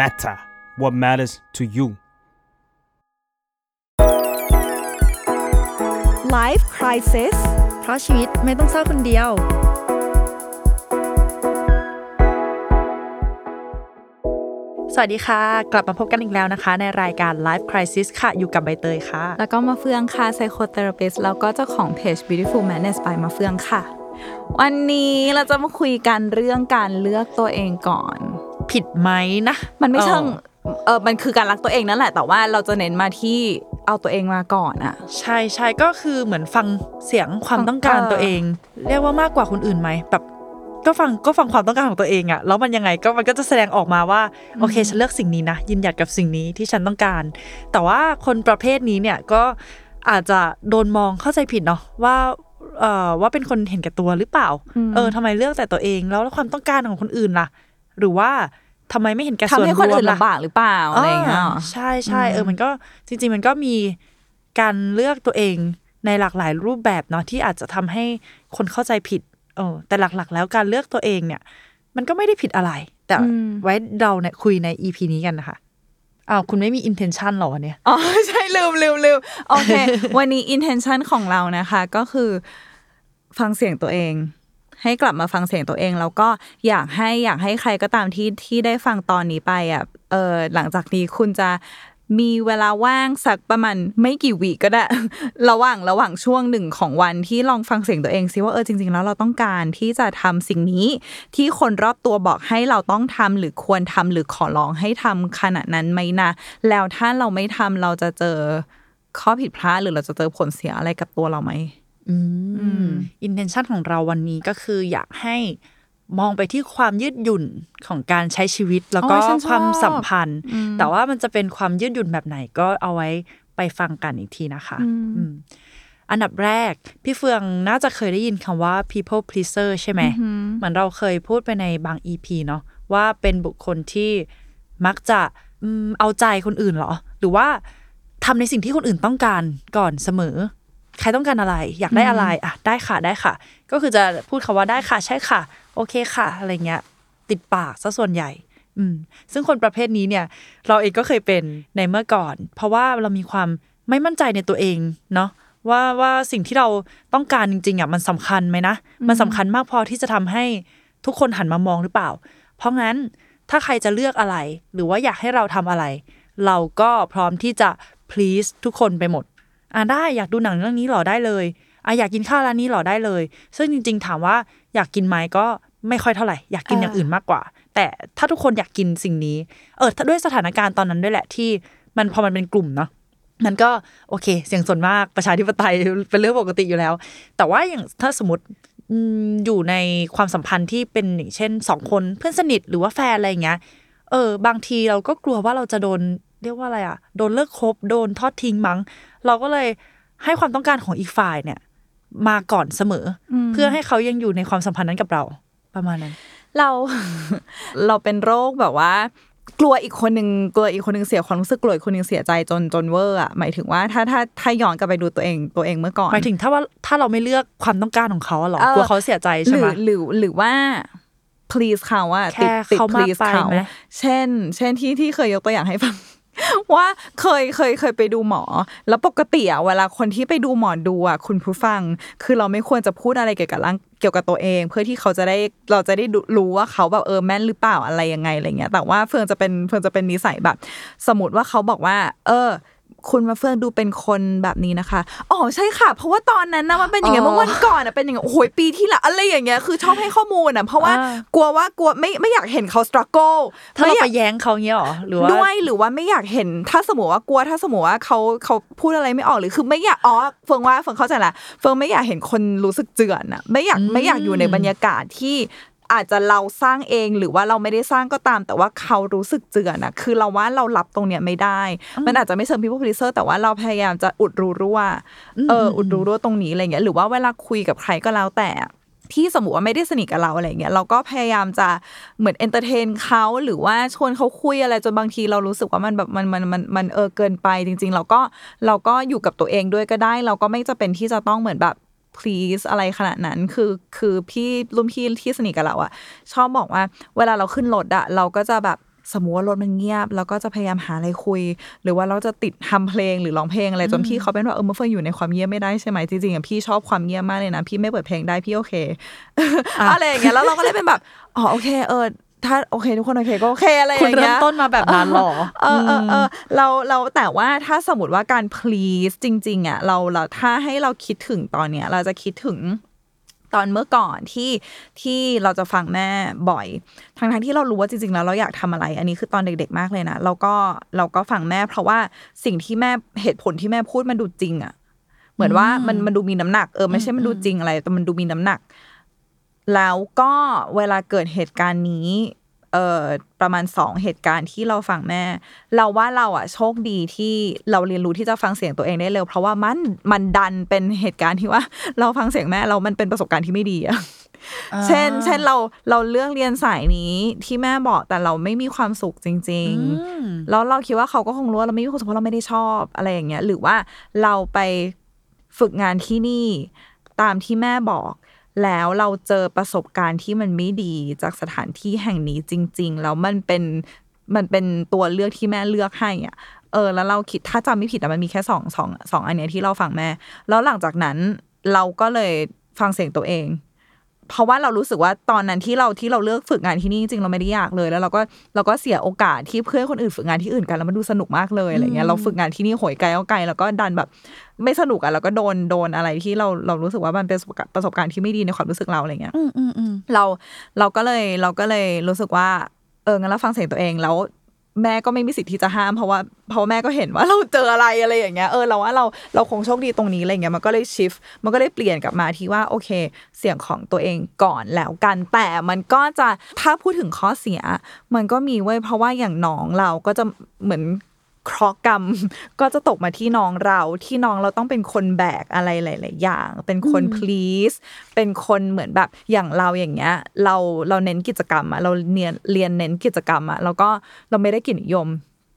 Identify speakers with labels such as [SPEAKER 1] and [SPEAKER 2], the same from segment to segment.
[SPEAKER 1] matter what matters to you
[SPEAKER 2] Life Crisis
[SPEAKER 3] เพราะชีวิตไม่ต้องเศร้าคนเดียว สวัสดีค่ะ กลับมาพบกันอีกแล้วนะคะ ในรายการ Life Crisis ค่ะ อยู่กับใบเตยค่ะ
[SPEAKER 2] แล้วก็มาเฟืองค่ะ psychotherapist แล้วก็เจ้าของเพจ Beautiful Madness by มาเฟืองค่ะ วันนี้เราจะมาคุยกันเรื่องการเลือกตัวเองก่อน
[SPEAKER 3] ผิดไหมนะ
[SPEAKER 2] มันไม่
[SPEAKER 3] เออ
[SPEAKER 2] เชิงเออมันคือการรักตัวเองนั่นแหละ แต่ว่าเราจะเน้นมาที่เอาตัวเองมาก่อนอะ
[SPEAKER 3] ใช่ใช่ก็คือเหมือนฟังเสียงความต้องการ
[SPEAKER 2] เออ
[SPEAKER 3] ตัวเอง เรียกว่ามากกว่าคนอื่นไหมแบบก็ฟังก็ฟังความต้องการของตัวเองอะแล้วมันยังไงก็มันก็จะแสดงออกมาว่าโอเคฉันเลือกสิ่งนี้นะยืนหยัดกับสิ่งนี้ที่ฉันต้องการ แต่ว่าคนประเภทนี้เนี่ยก็อาจจะโดนมองเข้าใจผิดเนาะว่าเอ่อว่าเป็นคนเห็นแก่ตัวหรือเปล่า เออทำไมเลือกแต่ตัวเอง แล้วความต้องการของคนอื่นล่ะ หรือว่าทำไมไม่เห็นแก่ส่วน
[SPEAKER 2] ทำให้
[SPEAKER 3] ร
[SPEAKER 2] คน
[SPEAKER 3] ว
[SPEAKER 2] อื่
[SPEAKER 3] ม
[SPEAKER 2] น
[SPEAKER 3] ล่ะ
[SPEAKER 2] ลำบากหรือเปล่าอะไรอย่างเงี้ย
[SPEAKER 3] ใช่ใช่เออมันก็จริง ๆ มันก็มีการเลือกตัวเองในหลากหลายรูปแบบเนาะที่อาจจะทำให้คนเข้าใจผิดเออแต่หลักๆ แล้วการเลือกตัวเองเนี่ย มันก็ไม่ได้ผิดอะไร แต่ไว้เราเนี่ยคุยใน EP นี้กันนะคะอ้าวคุณไม่มี intention หรอวันเนี้ย
[SPEAKER 2] อ๋อใช่ลืมลืมลืมโอเค วันนี้ intention ของเรานะคะ ก็คือ ฟังเสียงตัวเอง ให้กลับมาฟังเสียงตัวเอง แล้วก็อยากให้อยากให้ใครก็ตามที่ที่ได้ฟังตอนนี้ไปอะเออหลังจากนี้คุณจะมีเวลาว่างสักประมาณไม่กี่วิก็ได้ ระหว่างระหว่างช่วงหนึ่งของวันที่ลองฟังเสียงตัวเองซิว่าเออจริง ๆ แล้วเราต้องการที่จะทำสิ่งนี้ ที่คนรอบตัวบอกให้เราต้องทำหรือควรทำหรือขอร้องให้ทำขนาดนั้นไหมนะ แล้วถ้าเราไม่ทำเราจะเจอข้อผิดพลาดหรือเราจะเจอผลเสียอะไรกับตัวเราไหม
[SPEAKER 3] อืม intention ของเราวันนี้ก็คืออยากให้มองไปที่ความยืดหยุ่นของการใช้ชีวิตแล้วก็
[SPEAKER 2] โอ้ยฉันชอบ
[SPEAKER 3] ความสัมพันธ์ แต่ว่ามันจะเป็นความยืดหยุ่นแบบไหนก็เอาไว้ไปฟังกันอีกทีนะคะอืมอันดับแรก พี่เฟืองน่าจะเคยได้ยินคำว่า people pleaser ใช่ไหมเหมือนเราเคยพูดไปในบาง EP เนาะว่าเป็นบุคคลที่มักจะอืมเอาใจคนอื่นเหรอ หรือว่าทำในสิ่งที่คนอื่นต้องการก่อนเสมอ ใครต้องการอะไร อยากได้อะไรอะได้ค่ะได้ค่ะ ก็คือจะพูดคำว่าได้ค่ะ ใช่ค่ะ โอเคค่ะ อะไรเงี้ย ติดปากซะส่วนใหญ่ อืม ซึ่งคนประเภทนี้เนี่ย เราเองก็เคยเป็นในเมื่อก่อน เพราะว่าเรามีความไม่มั่นใจในตัวเองเนาะว่าว่าสิ่งที่เราต้องการจริงๆอะมันสำคัญไหมนะมันสำคัญมากพอที่จะทำให้ทุกคนหันมามองหรือเปล่า เพราะงั้นถ้าใครจะเลือกอะไร หรือว่าอยากให้เราทำอะไร เราก็พร้อมที่จะ please ทุกคนไปหมด อะได้อยากดูหนังเรื่องนี้หรอได้เลยอะอยากกินข้าวร้านนี้หรอได้เลย ซึ่งจริง ๆ ถามว่าอยากกินไหมก็ไม่ค่อยเท่าไหร่ อยากกินอย่างอื่นมากกว่า แต่ถ้าทุกคนอยากกินสิ่งนี้ เออด้วยสถานการณ์ตอนนั้นด้วยแหละที่มันพอมันเป็นกลุ่มเนาะมันก็โอเค เสียงส่วนมากประชาธิปไตยเป็นเรื่องปกติอยู่แล้ว แต่ว่าอย่างถ้าสมมติอยู่ในความสัมพันธ์ที่เป็นอย่างเช่นสองคนเพื่อนสนิทหรือว่าแฟนอะไรอย่างเงี้ย เออบางทีเราก็กลัวว่าเราจะโดนเรียกว่าอะไรอะโดนเลิกคบโดนทอดทิ้งมั้ง เราก็เลยให้ความต้องการของอีกฝ่ายเนี่ย มาก่อนเสมออเพื่อให้เขายังอยู่ในความสัมพันธ์นั้นกับเรา ประมาณนั้น
[SPEAKER 2] เราเราเป็นโรคแบบว่า กลัวอีกคนหนึ่งกลัวอีกคนหนึ่งเสียความรู้สึกกลัวอีกคนหนึ่งเสียใจจนจนเวอร์อะหมายถึงว่าถ้าถ้าถ้าย้อนกลับไปดูตัวเองตัวเองเมื่อก่อน
[SPEAKER 3] หมายถึงถ้าว่าถ้าเราไม่เลือกความต้องการของเขาอะเหรอ
[SPEAKER 2] เออก
[SPEAKER 3] ลัวเขาเสียใจ
[SPEAKER 2] ห
[SPEAKER 3] ใช่
[SPEAKER 2] รื
[SPEAKER 3] ไหม
[SPEAKER 2] อหรือหรือว่า please เขาอะ
[SPEAKER 3] แค่
[SPEAKER 2] ติดติด
[SPEAKER 3] เขามาก
[SPEAKER 2] please
[SPEAKER 3] ไป
[SPEAKER 2] เขา
[SPEAKER 3] ไหม
[SPEAKER 2] เช่น เช่นที่ที่เคยยกตัวอย่างให้ฟัง ว่าเคยเคยเคยไปดูหมอ แล้วปกติอะเวลาคนที่ไปดูหมอดูอะคุณผู้ฟัง คือเราไม่ควรจะพูดอะไรเกี่ยวกับร่างเกี่ยวกับตัวเอง เพื่อที่เขาจะได้เราจะได้รู้ว่าเขาแบบเออแม่นหรือเปล่าอะไรยังไงอะไรเงี้ย แต่ว่าเฟืองจะเป็นเฟืองจะเป็นนิสัยแบบ สมมติว่าเขาบอกว่า เออ คุณมาเฟืองดูเป็นคนแบบนี้นะคะ อ๋อใช่ค่ะ เพราะว่าตอนนั้นนะมันเป็นอย่างเงี้ย
[SPEAKER 3] อ๋อ
[SPEAKER 2] เมื่อวันก่อนอะเป็นอย่างเงี้ยโอ้โหปีที่ละอะไรอย่างเงี้ยคือชอบให้ข้อมูลอะเพราะว่า
[SPEAKER 3] อ่า
[SPEAKER 2] กลัวว่ากลัวไม่ไม่อยากเห็นเขา struggle
[SPEAKER 3] ถ้าเรา
[SPEAKER 2] ม่อย
[SPEAKER 3] ไป
[SPEAKER 2] ก
[SPEAKER 3] แย้งเขาเงี้ยหรอหรือว่า
[SPEAKER 2] ด้วยหรือว่าไม่อยากเห็นถ้าสมมติว่ากลัวถ้าสมมติว่าเขาเขาพูดอะไรไม่ออกหรือคือไม่อยากอ๋อเฟิงว่าเฟิงเข้าใจละเฟิงไม่อยากเห็นคนรู้สึกเจื่อนอะไม่อยากไม่อยากอยู่ในบรรยากาศที่ อาจจะเราสร้างเองหรือว่าเราไม่ได้สร้างก็ตาม แต่ว่าเขารู้สึกเจื่อนอะคือเราว่าเรารับตรงเนี้ยไม่ได้ มันอาจจะไม่เชิง people pleaser แต่ว่าเราพยายามจะอุดรูรั่วเอออุดรูรั่วตรงนี้อะไรเงี้ยหรือว่าเวลาคุยกับใครก็แล้วแต่ที่สมมติว่าไม่ได้สนิทกับเราอะไรเงี้ยเราก็พยายามจะเหมือน entertain เขาหรือว่าชวนเขาคุยอะไรจนบางทีเรารู้สึกว่ามันแบบมันมันมันมันเออเกินไปจริง ๆ เราก็เราก็อยู่กับตัวเองด้วยก็ได้ เราก็ไม่จะเป็นที่จะต้องเหมือนแบบ please อะไรขนาดนั้น คือคือพี่รุ่นพี่ที่สนิทกับเราอะชอบบอกว่า เวลาเราขึ้นรถอะเราก็จะแบบสมมติว่ารถมันเงียบ เราก็จะพยายามหาอะไรคุย หรือว่าเราจะติดทำเพลงหรือร้องเพลงอะไรจนพี่เขาเป็นว่าเออเมื่อเฟิร์นอยู่ในความเงียบไม่ได้ใช่ไหมจริงๆอะพี่ชอบความเงียบมากเลยนะพี่ไม่เปิดเพลงได้พี่โอเคอะไรอย่างเงี้ยแล้วเราก็เลยเป็นแบบอ๋อโอเคเออ ถ้าโอเคทุกคนโอเคก็โอเคอะไรอ
[SPEAKER 3] คุณ
[SPEAKER 2] ย่าง
[SPEAKER 3] เริ่
[SPEAKER 2] เงี้
[SPEAKER 3] ม
[SPEAKER 2] ย
[SPEAKER 3] ต้นมาแบบนั้นเหรอ
[SPEAKER 2] เออเออเออเราเราแต่ว่าถ้าสมมติว่าการ please จริง ๆอะเราเราถ้าให้เราคิดถึงตอนเนี้ย เราจะคิดถึงตอนเมื่อก่อนที่ที่เราจะฟังแม่บ่อยทั้งทั้งๆที่เรารู้ว่าจริงๆแล้วเราอยากทำอะไร อันนี้คือตอนเด็กๆมากเลยนะเราก็เราก็ฟังแม่ เพราะว่าสิ่งที่แม่เหตุผลที่แม่พูดมันดูจริงอะเหมือนว่ามันมันดูมีน้ำหนักเออไม่ใช่มันดูจริงอะไร แต่มันดูมีน้ำหนัก แล้วก็เวลาเกิดเหตุการณ์นี้เอ่อประมาณสองเหตุการณ์ที่เราฟังแม่ เราว่าเราอะโชคดีที่เราเรียนรู้ที่จะฟังเสียงตัวเองได้เร็ว เพราะว่ามันมันดันเป็นเหตุการณ์ที่ว่า เราฟังเสียงแม่เรามันเป็นประสบการณ์ที่ไม่ดีอะ
[SPEAKER 3] อ่า
[SPEAKER 2] เช่น เช่นเราเราเลือกเรียนสายนี้ที่แม่บอกแต่เราไม่มีความสุขจริง ๆ แล้วเราคิดว่าเขาก็คงรู้ว่าเราไม่มีความสุขเพราะเราไม่ได้ชอบอะไรอย่างเงี้ย หรือว่าเราไปฝึกงานที่นี่ตามที่แม่บอก แล้วเราเจอประสบการณ์ที่มันไม่ดีจากสถานที่แห่งนี้จริง ๆ แล้วมันเป็นมันเป็นตัวเลือกที่แม่เลือกให้อะเออ แล้วเราคิดถ้าจำไม่ผิดอะมันมีแค่สองสองสองอันเนี้ยที่เราฟังแม่ แล้วหลังจากนั้นเราก็เลยฟังเสียงตัวเอง เพราะว่าเรารู้สึกว่าตอนนั้นที่เราที่เราเลือกฝึกงานที่นี่จริงๆเราไม่ได้อยากเลย แล้วเราก็เราก็เสียโอกาสที่เพื่อนคนอื่นฝึกงานที่อื่นกันแล้วมันดูสนุกมากเลยอะไรเงี้ยเราฝึกงานที่นี่โหยไกลเอาไกลแล้วก็ดันแบบไม่สนุกอะแล้วก็โดนโดนอะไรที่เราเรารู้สึกว่ามันเป็นประสบการณ์ประสบการณ์ที่ไม่ดีในความรู้สึกเราอะไรเงี้ย
[SPEAKER 3] อืมอืมอืม
[SPEAKER 2] เราเราก็เลยเราก็เลยรู้สึกว่าเอองั้นเราฟังเสียงตัวเองแล้ว แม่ก็ไม่มีสิทธิ์ที่จะห้ามเพราะว่าเพราะแม่ก็เห็นว่าเราเจออะไรอะไรอย่างเงี้ยเออเราว่าเราเราคงโชคดีตรงนี้อะไรเงี้ยมันก็เลยชิฟมันก็เลยเปลี่ยนกลับมาที่ว่าโอเค เสียงของตัวเองก่อนแล้วกัน แต่มันก็จะถ้าพูดถึงข้อเสีย มันก็มีเว้ยเพราะว่าอย่างน้องเราก็จะเหมือน เคราะห์กรรม ก็จะตกมาที่น้องเราที่น้องเราต้องเป็นคนแบกอะไรหลาย ๆ อย่าง เป็นคน please เป็นคนเหมือนแบบอย่างเราอย่างเงี้ย เราเราเน้นกิจกรรมอะเราเรียนเรียนเน้นกิจกรรมอะแล้วก็เราไม่ได้เกิจนิยม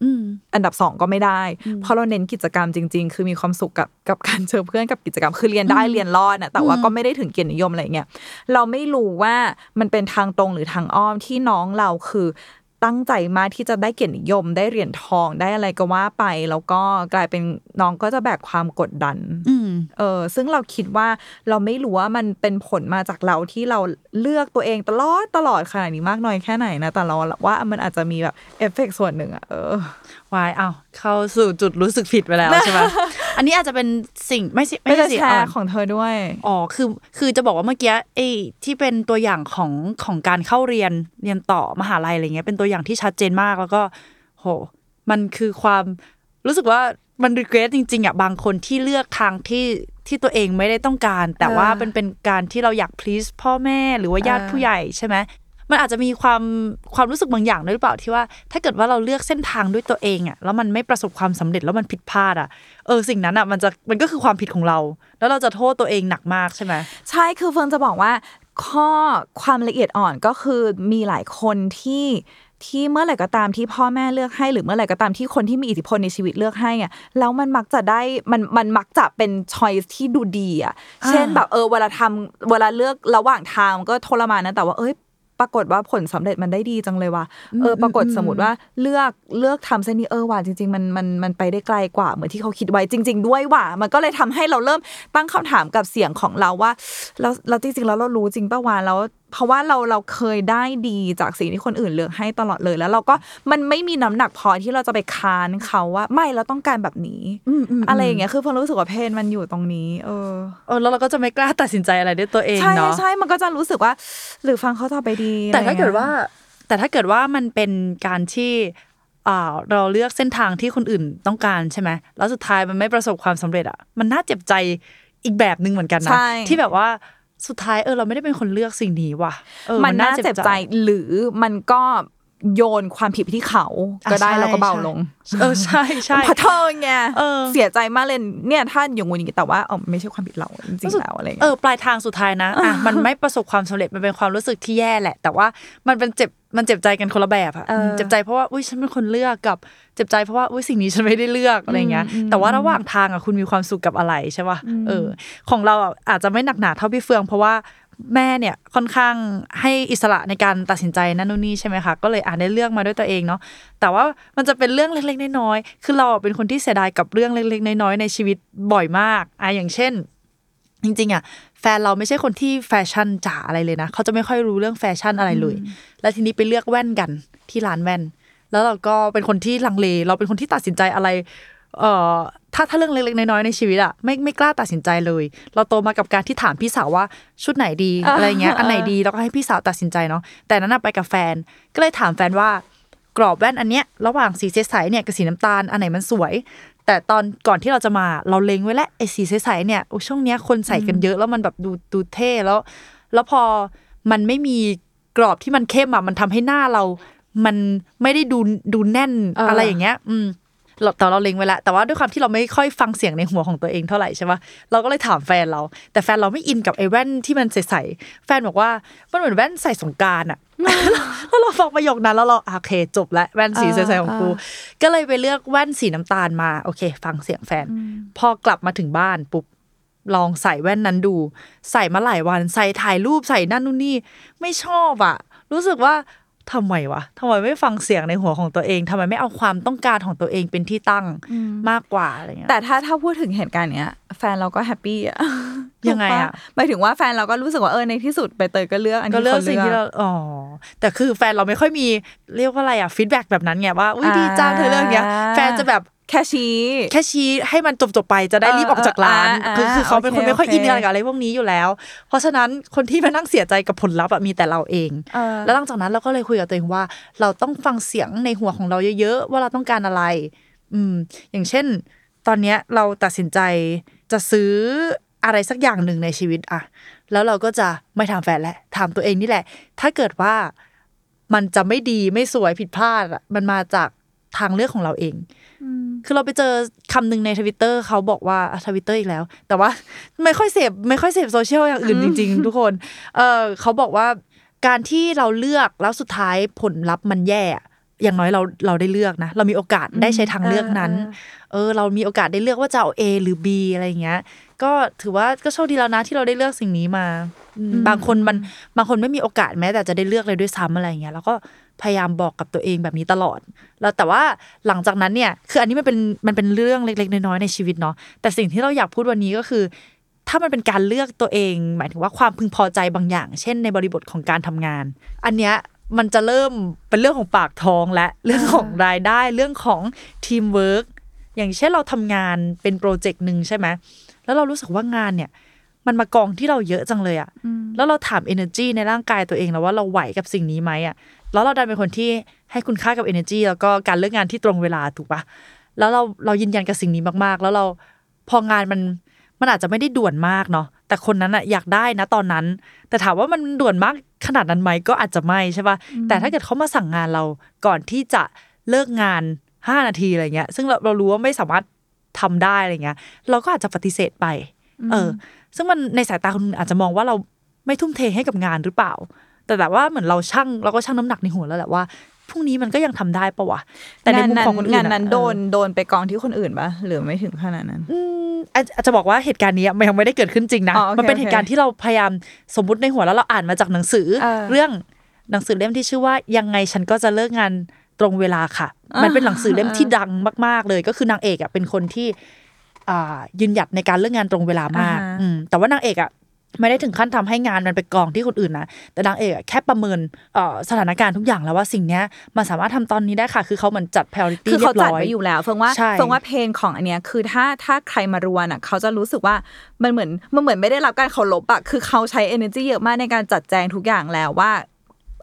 [SPEAKER 3] อืม
[SPEAKER 2] อันดับสองก็ไม่ได้ เพราะเราเน้นกิจกรรมจริง ๆ คือมีความสุขกับกับการเจอเพื่อนกับกิจกรรม คือเรียนได้เรียนรอดนะแต่ว่าก็ไม่ได้ถึงเกียรตินิยมอะไรเงี้ยเราไม่รู้ว่ามันเป็นทางตรงหรือทางอ้อมที่น้องเราคือ ตั้งใจมากที่จะได้เกียรตินิยม ได้เหรียญทองได้อะไรก็ว่าไป แล้วก็กลายเป็นน้องก็จะแบกความกดดัน
[SPEAKER 3] อืม
[SPEAKER 2] เออซึ่งเราคิดว่าเราไม่รู้ว่ามันเป็นผลมาจากเราที่เราเลือกตัวเองตลอดตลอดขนาดนี้มากน้อยแค่ไหนนะแต่เราว่ามันอาจจะมีแบบเอฟเฟกต์ส่วนหนึ่งอะเออ
[SPEAKER 3] วายอ้าวเข้าสู่จุดรู้สึกผิดไปแล้วใช่ไหม อันนี้อาจจะเป็นสิ่งไม่ใช่
[SPEAKER 2] ไม่
[SPEAKER 3] ไม่
[SPEAKER 2] ได้
[SPEAKER 3] ใช่สิ
[SPEAKER 2] แช
[SPEAKER 3] อะ
[SPEAKER 2] ร์ของเธอด้วย
[SPEAKER 3] อ๋อคือคือจะบอกว่าเมื่อกี้ไอ้ที่เป็นตัวอย่างของของการเข้าเรียนเรียนต่อมหาลัยอะไรเงี้ยเป็นตัวอย่างที่ชัดเจนมากแล้วก็ โห มันคือความรู้สึกว่ามันรีเกรสจริงๆอะบางคนที่เลือกทางที่ที่ตัวเองไม่ได้ต้องการ แต่ว่า
[SPEAKER 2] เออ
[SPEAKER 3] เป็นเป็นการที่เราอยาก please พ่อแม่หรือว่าญาติ
[SPEAKER 2] เออ
[SPEAKER 3] ผู้ใหญ่ใช่ไหม มันอาจจะมีความความรู้สึกบางอย่างด้วยหรือเปล่าที่ว่า ถ้าเกิดว่าเราเลือกเส้นทางด้วยตัวเองอะแล้วมันไม่ประสบความสำเร็จแล้วมันผิดพลาดอะเออสิ่งนั้นอะมันจะมันก็คือความผิดของเรา แล้วเราจะโทษตัวเองหนักมากใช่ไหม
[SPEAKER 2] ใช่คือเฟิร์นจะบอกว่า ข้อความละเอียดอ่อนก็คือมีหลายคนที่ที่เมื่อไหร่ก็ตามที่พ่อแม่เลือกให้ หรือเมื่อไหร่ก็ตามที่คนที่มีอิทธิพลในชีวิตเลือกให้อะแล้วมันมักจะได้มันมันมักจะเป็นช้อยที่ดูดีอะเช่นแบบเออเวลาทำเวลาเลือกระหว่างทางก็ทรมานนะแต่ว่าเอ้ย ปรากฏว่าผลสำเร็จมันได้ดีจังเลยว่ะเออปรากฏสมมติว่าเลือกเลือกทำเส้นนี้เออว่ะจริง ๆ มันมันมันไปได้ไกลกว่าเหมือนที่เขาคิดไว้จริง ๆ ด้วยว่ะมันก็เลยทำให้เราเริ่มตั้งคำถามกับเสียงของเราว่าเราเราจริงๆแล้วเรารู้จริงป่ะวะแล้ว เพราะว่าเราเราเคยได้ดีจากสิ่งที่คนอื่นเลือกให้ตลอดเลย แล้วเราก็มันไม่มีน้ำหนักพอที่เราจะไปค้านเขาว่า ไม่เราต้องการแบบนี้
[SPEAKER 3] อืมอืม
[SPEAKER 2] อะไรอย่างเงี้ยคือพอรู้สึกว่าเพนมันอยู่ตรงนี้เออ
[SPEAKER 3] เออแล้วเราก็จะไม่กล้าตัดสินใจอะไรด้วยตัวเอง
[SPEAKER 2] ใช่
[SPEAKER 3] เนาะ
[SPEAKER 2] ใช่มันก็จะรู้สึกว่า หรือฟังเขาต่อไปดี
[SPEAKER 3] แต่
[SPEAKER 2] อะไร
[SPEAKER 3] ถ้า
[SPEAKER 2] งี้ย
[SPEAKER 3] เกิดว่า แต่ถ้าเกิดว่ามันเป็นการที่อ่าเราเลือกเส้นทางที่คนอื่นต้องการใช่ไหมแล้วสุดท้ายมันไม่ประสบความสำเร็จอะมันน่าเจ็บใจอีกแบบหนึ่งเหมือนกันนะ
[SPEAKER 2] ใช่
[SPEAKER 3] ที่แบบว่า สุดท้ายเออเราไม่ได้เป็นคนเลือกสิ่งนี้ว่ะเออ
[SPEAKER 2] มันน่าเจ็บใจหรือมันก็โยนความผิดไปที่เขาก็ได้
[SPEAKER 3] อะใช่
[SPEAKER 2] แล้วก็เบาลง
[SPEAKER 3] เออใช่ใช่
[SPEAKER 2] เพราะเธอไง
[SPEAKER 3] เออ
[SPEAKER 2] เสียใจมากเลยเนี่ยถ้าอย่างงูอย่างงี้แต่ว่าเออไม่ใช่ความผิดเราจริงๆแล้วอะไร
[SPEAKER 3] เอ
[SPEAKER 2] เงี้ย
[SPEAKER 3] อปลายทางสุดท้ายนะอะมันไม่ประสบความสำเร็จมันเป็นความรู้สึกที่แย่แหละ แต่ว่ามันเป็นเจ็บมันเจ็บใจกันคนละแบบอะ
[SPEAKER 2] เออ
[SPEAKER 3] เจ็บใจเพราะว่าอุ้ยฉันเป็นคนเลือกกับ เจ็บใจเพราะว่าอุ้ยสิ่งนี้ฉันไม่ได้เลือกอะไรเงี้ย แต่ว่าระหว่างทางอะคุณมีความสุขกับอะไรใช่ป่ะเออ ของเราอะอาจจะไม่หนักหนาเท่าพี่เฟิง เพราะว่าแม่เนี่ยค่อนข้างให้อิสระในการตัดสินใจนั่นนู่นนี่ใช่ไหมคะก็เลยอ่าได้เลือกมาด้วยตัวเองเนาะแต่ว่ามันจะเป็นเรื่องเล็กๆน้อยๆคือเราอะเป็นคนที่เสียดายกับเรื่องเล็กๆน้อยๆในชีวิตบ่อยมากอะอย่างเช่น จริงๆอะแฟนเราไม่ใช่คนที่แฟชั่นจ๋าอะไรเลยนะเขาจะไม่ค่อยรู้เรื่องแฟชั่นอะไรเลย แล้วทีนี้ไปเลือกแว่นกันที่ร้านแว่น แล้วเราก็เป็นคนที่ลังเล เราเป็นคนที่ตัดสินใจอะไร เอ่อถ้าถ้าเรื่องเล็กๆน้อยๆในชีวิตอะไม่ไม่กล้าตัดสินใจเลย เราโตมากับการที่ถามพี่สาวว่าชุดไหนดี
[SPEAKER 2] อ่า
[SPEAKER 3] อะไรเงี้ยอันไหน
[SPEAKER 2] อ่า
[SPEAKER 3] ดีแล้วก็ให้พี่สาวตัดสินใจเนาะแต่นั้นนะไปกับแฟน ก็เลยถามแฟนว่ากรอบแว่นอันเนี้ยระหว่างสีใสๆเนี่ยกับสีน้ำตาลอันไหนมันสวย แต่ตอนก่อนที่เราจะมาเราเล็งไว้แล้วไอ้สีใสๆเนี่ยโอ้ช่วงเนี้ยคนใส่กันเยอะแล้วมันแบบดูดูเท่แล้ว แล้วพอมันไม่มีกรอบที่มันเข้มอะมันทำให้หน้าเรา มันไม่ได้ดูดูแน่น
[SPEAKER 2] เอออ
[SPEAKER 3] อะไรอย่างเงี้ย อืมเราแต่เราเล็งไว้แล้วแต่ว่าด้วยความที่เราไม่ค่อยฟังเสียงในหัวของตัวเองเท่าไหร่ใช่ปะเราก็เลยถามแฟนเรา แต่แฟนเราไม่อินกับไอ้แว่นที่มันใสๆแฟนบอกว่ามันเหมือนแว่นใส่สงกรารอะแล้วเราฟังประโยคนั้นแล้วเราอะโอเคจบแล้วแว่นสีใสๆของกูก็เลยไปเลือกแว่นสีน้ำตาลมาโอเค ฟังเสียงแฟน พอกลับมาถึงบ้านปุ๊บลองใส่แว่นนั้นดู ใส่มาหลายวันใส่ถ่ายรูปใส่นั่นนู่นนี่ไม่ชอบอะรู้สึกว่า ทำไมวะทำไมไม่ฟังเสียงในหัวของตัวเองทำไมไม่เอาความต้องการของตัวเองเป็นที่ตั้งมากกว่าอะไรเงี้ย
[SPEAKER 2] แต่ถ้าถ้าพูดถึงเหตุการณ์เนี้ย แฟนเราก็แฮปปี้อะ
[SPEAKER 3] ยังไงอะ
[SPEAKER 2] ถูกปหมายถึงว่าแฟนเราก็รู้สึกว่าเออในที่สุดใบเตยก็เลือกอัน
[SPEAKER 3] ก็
[SPEAKER 2] ที่
[SPEAKER 3] เลือก
[SPEAKER 2] เขา
[SPEAKER 3] สิ่ง
[SPEAKER 2] เลื
[SPEAKER 3] ที่
[SPEAKER 2] อก
[SPEAKER 3] เราอ๋อแต่คือแฟนเราไม่ค่อยมีเรียกว่าอะไรอะฟีดแบ็กแบบนั้นไงว่าอุ้ยดีจังเธอเลือกเนี้ย
[SPEAKER 2] อ่า
[SPEAKER 3] แฟนจะแบบ
[SPEAKER 2] แค่ชี้
[SPEAKER 3] แค่ชี้ให้มันจบจบๆไปจะได้
[SPEAKER 2] เออ
[SPEAKER 3] รีบออกจากร้าน
[SPEAKER 2] เออ
[SPEAKER 3] คือคือเขาเป็นคน
[SPEAKER 2] โอเค
[SPEAKER 3] ไม่ค่อย
[SPEAKER 2] โอเค
[SPEAKER 3] อินอะไรกับอะไรพวกนี้อยู่แล้ว เพราะฉะนั้นคนที่มานั่งเสียใจกับผลลัพธ์อะมีแต่เราเอง
[SPEAKER 2] เออ
[SPEAKER 3] แล้วหลังจากนั้นเราก็เลยคุยกับตัวเองว่า เราต้องฟังเสียงในหัวของเราเยอะๆว่าเราต้องการอะไร อืม อย่างเช่น ตอนเนี้ยเราตัดสินใจจะซื้ออะไรสักอย่างหนึ่งในชีวิตอะแล้วเราก็จะไม่ถามแฟนแหละถามตัวเองนี่แหละ ถ้าเกิดว่ามันจะไม่ดีไม่สวยผิดพลาดอะมันมาจาก ทางเลือกของเราเอง คือเราไปเจอคำหนึ่งในทวิตเตอร์เขาบอกว่าทวิตเตอร์อีกแล้ว แต่ว่าไม่ค่อยเสพไม่ค่อยเสพโซเชียลอย่างอื่นจริง ๆ ทุกคน เออเขาบอกว่าการที่เราเลือกแล้วสุดท้ายผลลัพธ์มันแย่อะอย่างน้อยเราเราได้เลือกนะ เรามีโอกาสได้ใช้ทางเลือกนั้น เออ เรามีโอกาสได้เลือกว่าจะเอา A หรือ B อะไรอย่างเงี้ย ก็ถือว่าก็โชคดีแล้วนะที่เราได้เลือกสิ่งนี้มาอืมบางคนมันบางคนไม่มีโอกาสแม้แต่จะได้เลือกเลยด้วยซ้ำอะไรอย่างเงี้ย แล้วก็ พยายามบอกกับตัวเองแบบนี้ตลอด แล้วแต่ว่าหลังจากนั้นเนี่ย คืออันนี้มันเป็นมันเป็นเรื่องเล็ก ๆ น้อยๆในชีวิตเนาะแต่สิ่งที่เราอยากพูดวันนี้ก็คือ ถ้ามันเป็นการเลือกตัวเอง หมายถึงว่าความพึงพอใจบางอย่าง เช่นในบริบทของการทำงาน อันเนี้ยมันจะเริ่มเป็นเรื่องของปากท้องและเรื่องของรายได้เรื่องของทีมเวิร์กอย่างเช่นเราทำงานเป็น project หนึ่งใช่ไหมแล้วเรารู้สึกว่างานเนี่ย มันมากองที่เราเยอะจังเลยอะแล้วเราถาม energy ในร่างกายตัวเองแล้วว่าเราไหวกับสิ่งนี้ไหมอะ แล้วเราดันเป็นคนที่ให้คุณค่ากับ energy แล้วก็การเลิกงานที่ตรงเวลาถูกปะแล้วเราเรายืนยันกับสิ่งนี้มากๆ แล้วเราพองานมันมันอาจจะไม่ได้ด่วนมากเนาะแต่คนนั้นอะอยากได้นะตอนนั้น แต่ถามว่ามันด่วนมากขนาดนั้นไหมก็อาจจะไม่ใช่ปะแต่ถ้าเกิดเขามาสั่งงานเราก่อนที่จะเลิกงานห้านาทีอะไรเงี้ย ซึ่งเราเรารู้ว่าไม่สามารถทำได้อะไรเงี้ย เราก็อาจจะปฏิเสธไป เออ ซึ่งมันในสายตาคนอื่นอาจจะมองว่าเราไม่ทุ่มเทให้กับงานหรือเปล่า แต่แบบว่าเหมือนเราช่างเราก็ช่างน้ำหนักในหัวแล้วแหละว่าพรุ่งนี้มันก็ยังทำได้ปะวะแต่ในมุมของคนอื่น
[SPEAKER 2] งาน
[SPEAKER 3] อะ
[SPEAKER 2] นั้น
[SPEAKER 3] เออ
[SPEAKER 2] โดนโดนไปกองที่คนอื่นปะหรือไม่ถึงขนาดนั้น
[SPEAKER 3] อืมอาจอาจจะบอกว่าเหตุการณ์นี้มันยังไม่ได้เกิดขึ้นจริงนะ
[SPEAKER 2] อ๋อโอเค
[SPEAKER 3] มันเป็น
[SPEAKER 2] โอเค
[SPEAKER 3] เหตุการณ์ที่เราพยายามสมมุติในหัวแล้วเราอ่านมาจากหนังสือ
[SPEAKER 2] เออ
[SPEAKER 3] เรื่องหนังสือเล่มที่ชื่อว่ายังไงฉันก็จะเลิกงานตรงเวลาค่ะ มันเป็นหนังสือเล่มที่ดังมาก ๆ เลยก็คือนางเอกอะเป็นคนที่อ่ายืนหยัดในการเลิกงานตรงเวลามาก
[SPEAKER 2] อ่าฮะ
[SPEAKER 3] อืมแต่ว่านางเอกอะ ไม่ได้ถึงขั้นทำให้งานมันไปกองที่คนอื่นนะแต่นางเอกอะแค่ประเมินเอ่อสถานการณ์ทุกอย่างแล้วว่าสิ่งเนี้ยมันสามารถทำตอนนี้ได้ค่ะ คือเขาเหมือนจัด priority
[SPEAKER 2] คือ
[SPEAKER 3] เรี
[SPEAKER 2] เขา
[SPEAKER 3] ยบ
[SPEAKER 2] จัด
[SPEAKER 3] ร้อย
[SPEAKER 2] ไว้อยู่แล้วเฟิงว่า
[SPEAKER 3] ใช่
[SPEAKER 2] เฟิงว่าเพลงของอันเนี้ยคือถ้าถ้าใครมารวนอะเขาจะรู้สึกว่ามันเหมือนมันเหมือนไม่ได้รับการเคารพอะคือเขาใช้ energy เยอะมากในการจัดแจงทุกอย่างแล้วว่า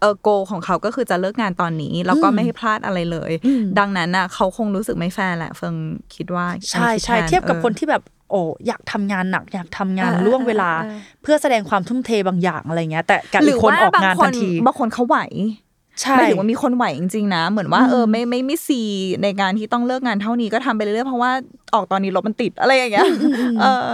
[SPEAKER 2] เออโกของเขาก็คือจะเลิกงานตอนนี้ แล้วก็ไม่ให้พลาดอะไรเลย ดังนั้นน่ะเขาคงรู้สึกไม่แฟร์แหละ เฟิงคิดว่า
[SPEAKER 3] ใช่
[SPEAKER 2] คิด
[SPEAKER 3] ใช่
[SPEAKER 2] แทน
[SPEAKER 3] เทียบกับ
[SPEAKER 2] ออ
[SPEAKER 3] คนที่แบบ โอ้อยากทำงานหนักอยากทำงาน
[SPEAKER 2] เออ
[SPEAKER 3] ล่วงเวลา
[SPEAKER 2] เออเออ
[SPEAKER 3] เพื่อแสดงความทุ่มเทบางอย่างอะไรเงี้ย แต่กับ
[SPEAKER 2] ห
[SPEAKER 3] อี
[SPEAKER 2] รื
[SPEAKER 3] ก
[SPEAKER 2] อ
[SPEAKER 3] คน
[SPEAKER 2] ว่า
[SPEAKER 3] ออก
[SPEAKER 2] บาง
[SPEAKER 3] งาน
[SPEAKER 2] ค
[SPEAKER 3] ทั
[SPEAKER 2] น
[SPEAKER 3] นที
[SPEAKER 2] บางคนเขาไหว
[SPEAKER 3] ใช่
[SPEAKER 2] หมายถึงว่ามีคนไหวจริงๆนะ เหมือนว่าเออไม่ไม่ไม่ซีในการที่ต้องเลิกงานเท่านี้ก็ทำไปเรื่อยๆเพราะว่าออกตอนนี้รถมันติดอะไรอย่างเงี้ยเออ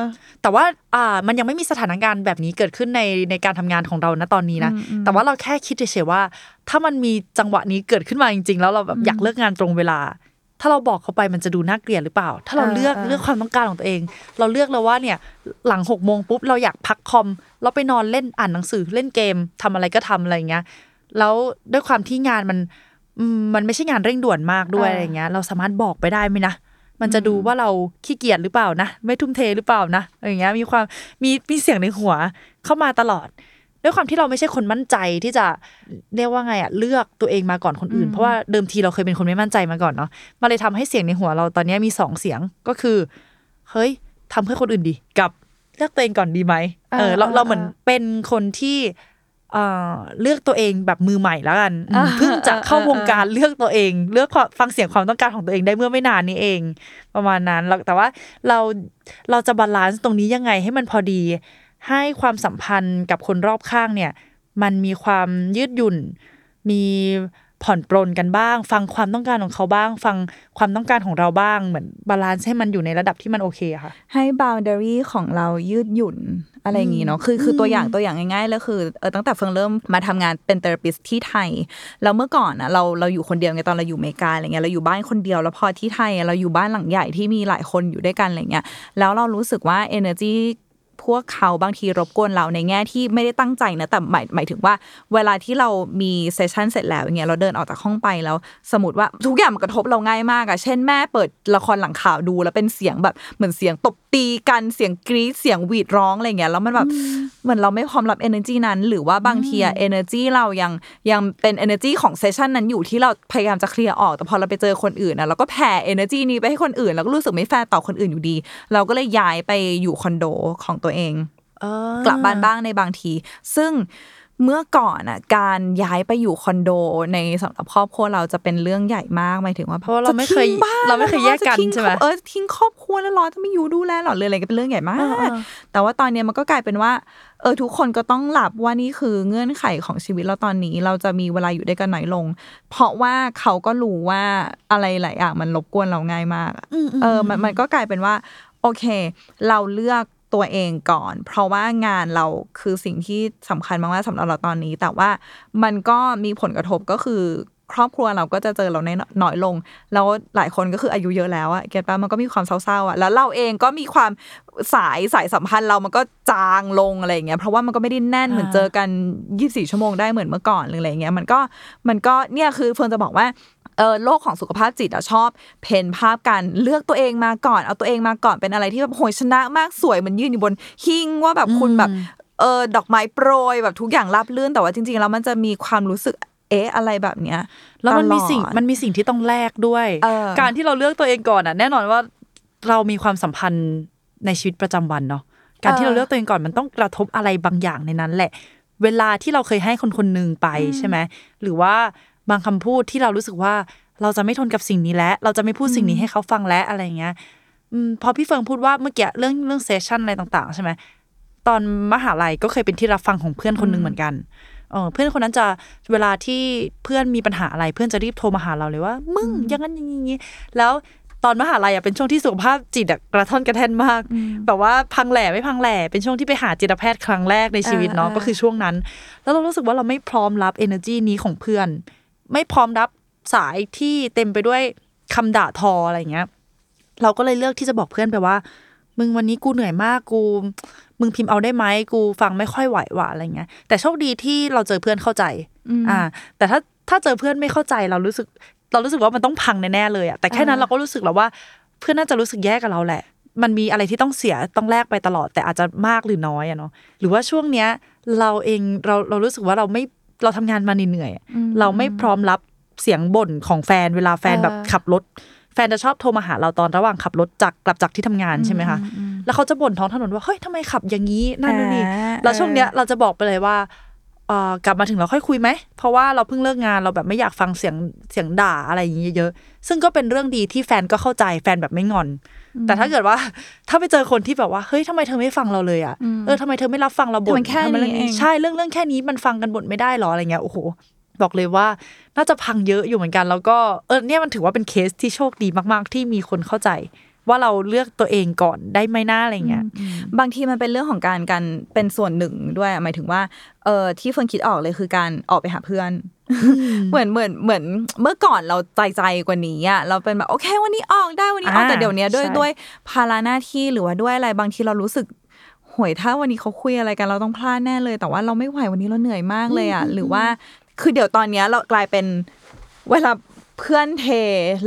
[SPEAKER 3] แต่ว่าอ่ามันยังไม่มีสถานการณ์แบบนี้เกิดขึ้นในในการทำงานของเราณตอนนี้นะ แต่ว่าเราแค่คิดเฉยๆว่า ถ้ามันมีจังหวะนี้เกิดขึ้นมาจริง ๆ แล้วเราแบบอยากเลิกงานตรงเวลา ถ้าเราบอกเขาไปมันจะดูน่าเกลียดหรือเปล่า ถ้าเราเลือกเลือกความต้องการของตัวเอง เราเลือกแล้วว่าเนี่ยหลังหกโมงปุ๊บเราอยากพักคอมเราไปนอนเล่นอ่านหนังสือเล่นเกมทำอะไรก็ทำอะไรเงี้ยแล้วด้วยความที่งานมันมันไม่ใช่งานเร่งด่วนมากด้วยอะไรเงี้ย เราสามารถบอกไปได้ไหมนะมันจะดูว่าเราขี้เกียจหรือเปล่านะ ไม่ทุ่มเทหรือเปล่านะอะไรเงี้ยมีความมีมีเสียงในหัวเข้ามาตลอด ด้วยความที่เราไม่ใช่คนมั่นใจที่จะเรียกว่าไงอะเลือกตัวเองมาก่อนคนอื่น เพราะว่าเดิมทีเราเคยเป็นคนไม่มั่นใจมาก่อนเนาะมาเลยทำให้เสียงในหัวเราตอนนี้มีสองเสียงก็คือเฮ้ยทำเพื่อคนอื่นดีกับเลือกตัวเองก่อนดีไหมเออเราเราเหมือนเป็นคนที่เลือกตัวเองแบบมือใหม่แล้วกันเพิ่งจะเข้าวงการเลือกตัวเอง เลือกฟังเสียงความต้องการของตัวเองได้เมื่อไม่นานนี้เอง ประมาณนั้นแต่ว่าเราเราจะ balance ตรงนี้ยังไงให้มันพอดี ให้ความสัมพันธ์กับคนรอบข้างเนี่ย มันมีความยืดหยุ่น มีผ่อนปรนกันบ้าง ฟังความต้องการของเขาบ้าง ฟังความต้องการของเราบ้าง เหมือน balance ให้มันอยู่ในระดับที่มันโอเคค่ะ
[SPEAKER 2] ให้ boundary ของเรายืดหยุ่นอะไรอย่างงี้เนาะ คือคือตัวอย่างตัวอย่างง่ายๆแล้วคือเออตั้งแต่เฟิงเริ่มมาทำงานเป็น therapist ที่ไทย แล้วเมื่อก่อนอะเราเราอยู่คนเดียวไงตอนเราอยู่อเมริกาอะไรเงี้ยเราอยู่บ้านคนเดียวแล้วพอที่ไทย เราอยู่บ้านหลังใหญ่ที่มีหลายคนอยู่ด้วยกันอะไรเงี้ยแล้วเรารู้สึกว่า energy พวกเขาบางทีรบกวนเราในแง่ที่ไม่ได้ตั้งใจนะแต่หมายหมายถึงว่า เวลาที่เรามีเซสชันเสร็จแล้วอย่างเงี้ยเราเดินออกจากห้องไปแล้ว สมมติว่าทุกอย่างมันกระทบเราง่ายมากอะเช่นแม่เปิดละครหลังข่าวดู แล้วเป็นเสียงแบบเหมือนเสียงตบตีกันเสียงกรี๊ดเสียงหวีดร้องอะไรเงี้ยแล้วมันแบบเหมือนเราไม่พร้อมรับ energy นั้น หรือว่าบางทีอะ energy เรายังยังเป็น energy ของ session นั้นอยู่ที่เราพยายามจะเคลียร์ออกแต่พอเราไปเจอคนอื่นอะเราก็แผ่ energy นี้ไปให้คนอื่น แล้วก็รู้สึกไม่แฟร์ต่อคนอื่นอยู่ดี เราก็เลยย้ายไปอยู่คอนโดของตัวเองกลับบ้านบ้างในบางที ซึ่งเมื่อก่อนอะ การย้ายไปอยู่คอนโดในสำหรับครอบครัวเราจะเป็นเรื่องใหญ่มากหมายถึงว่า
[SPEAKER 3] เพราะเราไม่เคยเราไม่เคยแยกกันใช่ไหม
[SPEAKER 2] เออทิ้งครอบครัวแล้วเราจะไม่อยู่ดูแลหรอเลยอะไรก็เป็นเรื่องใหญ่มาก แต่ว่าตอนนี้มันก็กลายเป็นว่า เออทุกคนก็ต้องหลับว่านี่คือเงื่อนไขของชีวิตเราตอนนี้ เราจะมีเวลาอยู่ด้วยกันน้อยลง เพราะว่าเขาก็รู้ว่าอะไรหลายอย่างมันรบกวนเราง่ายมากเออมันมันก็กลายเป็นว่า โอเค เราเลือก ตัวเองก่อน เพราะว่างานเราคือสิ่งที่สำคัญมากๆสำหรับเราตอนนี้ แต่ว่ามันก็มีผลกระทบก็คือ ครอบครัวเราก็จะเจอเราในน้อยลง แล้วหลายคนก็คืออายุเยอะแล้วอะเก็ตปะมันก็มีความเศร้าๆอะแล้วเราเองก็มีความสายสายสัมพันธ์เรามันก็จางลงอะไรเงี้ยเพราะว่ามันก็ไม่ได้แน่นเหมือนเจอกัน 24 ชั่วโมงได้เหมือนเมื่อก่อนหรืออะไรเงี้ยมันก็มันก็เนี่ยคือเฟิร์นจะบอกว่าเออโลกของสุขภาพจิตอะชอบ เพนภาพกันเลือกตัวเองมาก่อนเอาตัวเองมาก่อนเป็นอะไรที่แบบโหยชนะมากสวยมันยืนอยู่บนหิ้งว่าแบบคุณแบบเออดอกไม้โปรยแบบทุกอย่างราบลื่นแต่ว่าจริงๆแล้วมันจะมีความรู้สึก เอ๊ะอะไรแบบเนี้ย
[SPEAKER 3] แล้วมันมีสิ่งมันมีสิ่งที่ต้องแลกด้วย การที่เราเลือกตัวเองก่อนอะ แน่นอนว่าเรามีความสัมพันธ์ในชีวิตประจำวันเนาะการที่เราเลือกตัวเองก่อนมันต้องกระทบอะไรบางอย่างในนั้นแหละ เวลาที่เราเคยให้คนคนหนึ่งไปใช่ไหมหรือว่าบางคำพูดที่เรารู้สึกว่าเราจะไม่ทนกับสิ่งนี้แล้ว เราจะไม่พูดสิ่งนี้ให้เขาฟังแล้วอะไรเงี้ยอืมพอพี่เฟิงพูดว่าเมื่อกี้เรื่องเรื่องเซสชันอะไรต่าง ๆ ใช่ไหมตอนมหาลัยก็เคยเป็นที่รับฟังของเพื่อนคนหนึ่งเหมือนกัน เออเพื่อนคนนั้นจะเวลาที่เพื่อนมีปัญหาอะไรเพื่อนจะรีบโทรมาหาเราเลยว่า มึงอย่างนั้นอย่างนี้แล้วตอนมหาลัยอะเป็นช่วงที่สุขภาพจิตกระท่อนกระแท่นมาก แบบว่าพังแหล่ไม่พังแหล่เป็นช่วงที่ไปหาจิตแพทย์ครั้งแรกในชีวิตเนาะก็คือช่วงนั้น แล้วเรารู้สึกว่าเราไม่พร้อมรับ energy นี้ของเพื่อน ไม่พร้อมรับสายที่เต็มไปด้วยคำด่าทออะไรเงี้ย เราก็เลยเลือกที่จะบอกเพื่อนไปว่า มึงวันนี้กูเหนื่อยมากกู มึงพิมพ์เอาได้ไหมกูฟังไม่ค่อยไหวว่ะอะไรเงี้ย แต่โชคดีที่เราเจอเพื่อนเข้าใจอ่า แต่ถ้าถ้าเจอเพื่อนไม่เข้าใจเรารู้สึก เรารู้สึกว่ามันต้องพังแน่ๆเลยอะแต่แค่นั้นเราก็รู้สึกแล้วว่า เพื่อนน่าจะรู้สึกแย่กับเราแหละ มันมีอะไรที่ต้องเสียต้องแลกไปตลอด แต่อาจจะมากหรือน้อยอะเนาะหรือว่าช่วงเนี้ย เราเองเราเรารู้สึกว่าเราไม่เราทำงานมาเหนื่อยเราไม่พร้อมรับเสียงบ่นของแฟนเวลาแฟนแบบขับรถ แฟนจะชอบโทรมาหาเราตอนระหว่างขับรถจากกลับจากที่ทำงานใช่ไหมคะ แล้วเขาจะบ่นท้องถนนว่าเฮ้ยทำไมขับอย่างนี้นั่นนี่แล้วช่วงเนี้ยเราจะบอกไปเลยว่ากลับมาถึงเราค่อยคุยไหม เพราะว่าเราเพิ่งเลิกงานเราแบบไม่อยากฟังเสียงเสียงด่าอะไรอย่างนี้เยอะซึ่งก็เป็นเรื่องดีที่แฟนก็เข้าใจแฟนแบบไม่งอน แต่ถ้าเกิดว่า ถ้าไปเจอคนที่แบบว่าเฮ้ยทำไมเธอไม่ฟังเราเลยอะเออทำไมเธอไม่รับฟังเราบ่น
[SPEAKER 2] แค่นี้
[SPEAKER 3] ใช่เรื่องเรื่องแค่นี้มันฟังกันบ่นไม่ได้หรออะไรเงี้ยโอ้โห บอกเลยว่า น่าจะพังเยอะอยู่เหมือนกัน แล้วก็เออเนี่ยมันถือว่าเป็นเคสที่โชคดีมากๆ ที่มีคนเข้าใจ ว่าเราเลือกตัวเองก่อนได้ไหมหน้าอะไรเงี้ย
[SPEAKER 2] บางทีมันเป็นเรื่องของการการเป็นส่วนหนึ่งด้วยหมายถึงว่าเออที่เฟิร์นคิดออกเลยคือการออกไปหาเพื่อนเหมือนเหมือนเหมือนเมื่อก่อนเราใจใจกว่านี้อะเราเป็นแบบโอเค วันนี้ออกได้วันนี้ออก
[SPEAKER 3] อ่า
[SPEAKER 2] แต่เดี๋ยวนี้ด้วย
[SPEAKER 3] ใช่
[SPEAKER 2] ด้วยภาระหน้าที่หรือว่าด้วยอะไรบางทีเรารู้สึกหวยถ้าวันนี้เขาคุยอะไรกันเราต้องพลาดแน่เลย แต่ว่าเราไม่ไหววันนี้เราเหนื่อยมากเลยอะหรือว่า คือเดี๋ยวตอนเนี้ยเรากลายเป็นเวลาเพื่อนเท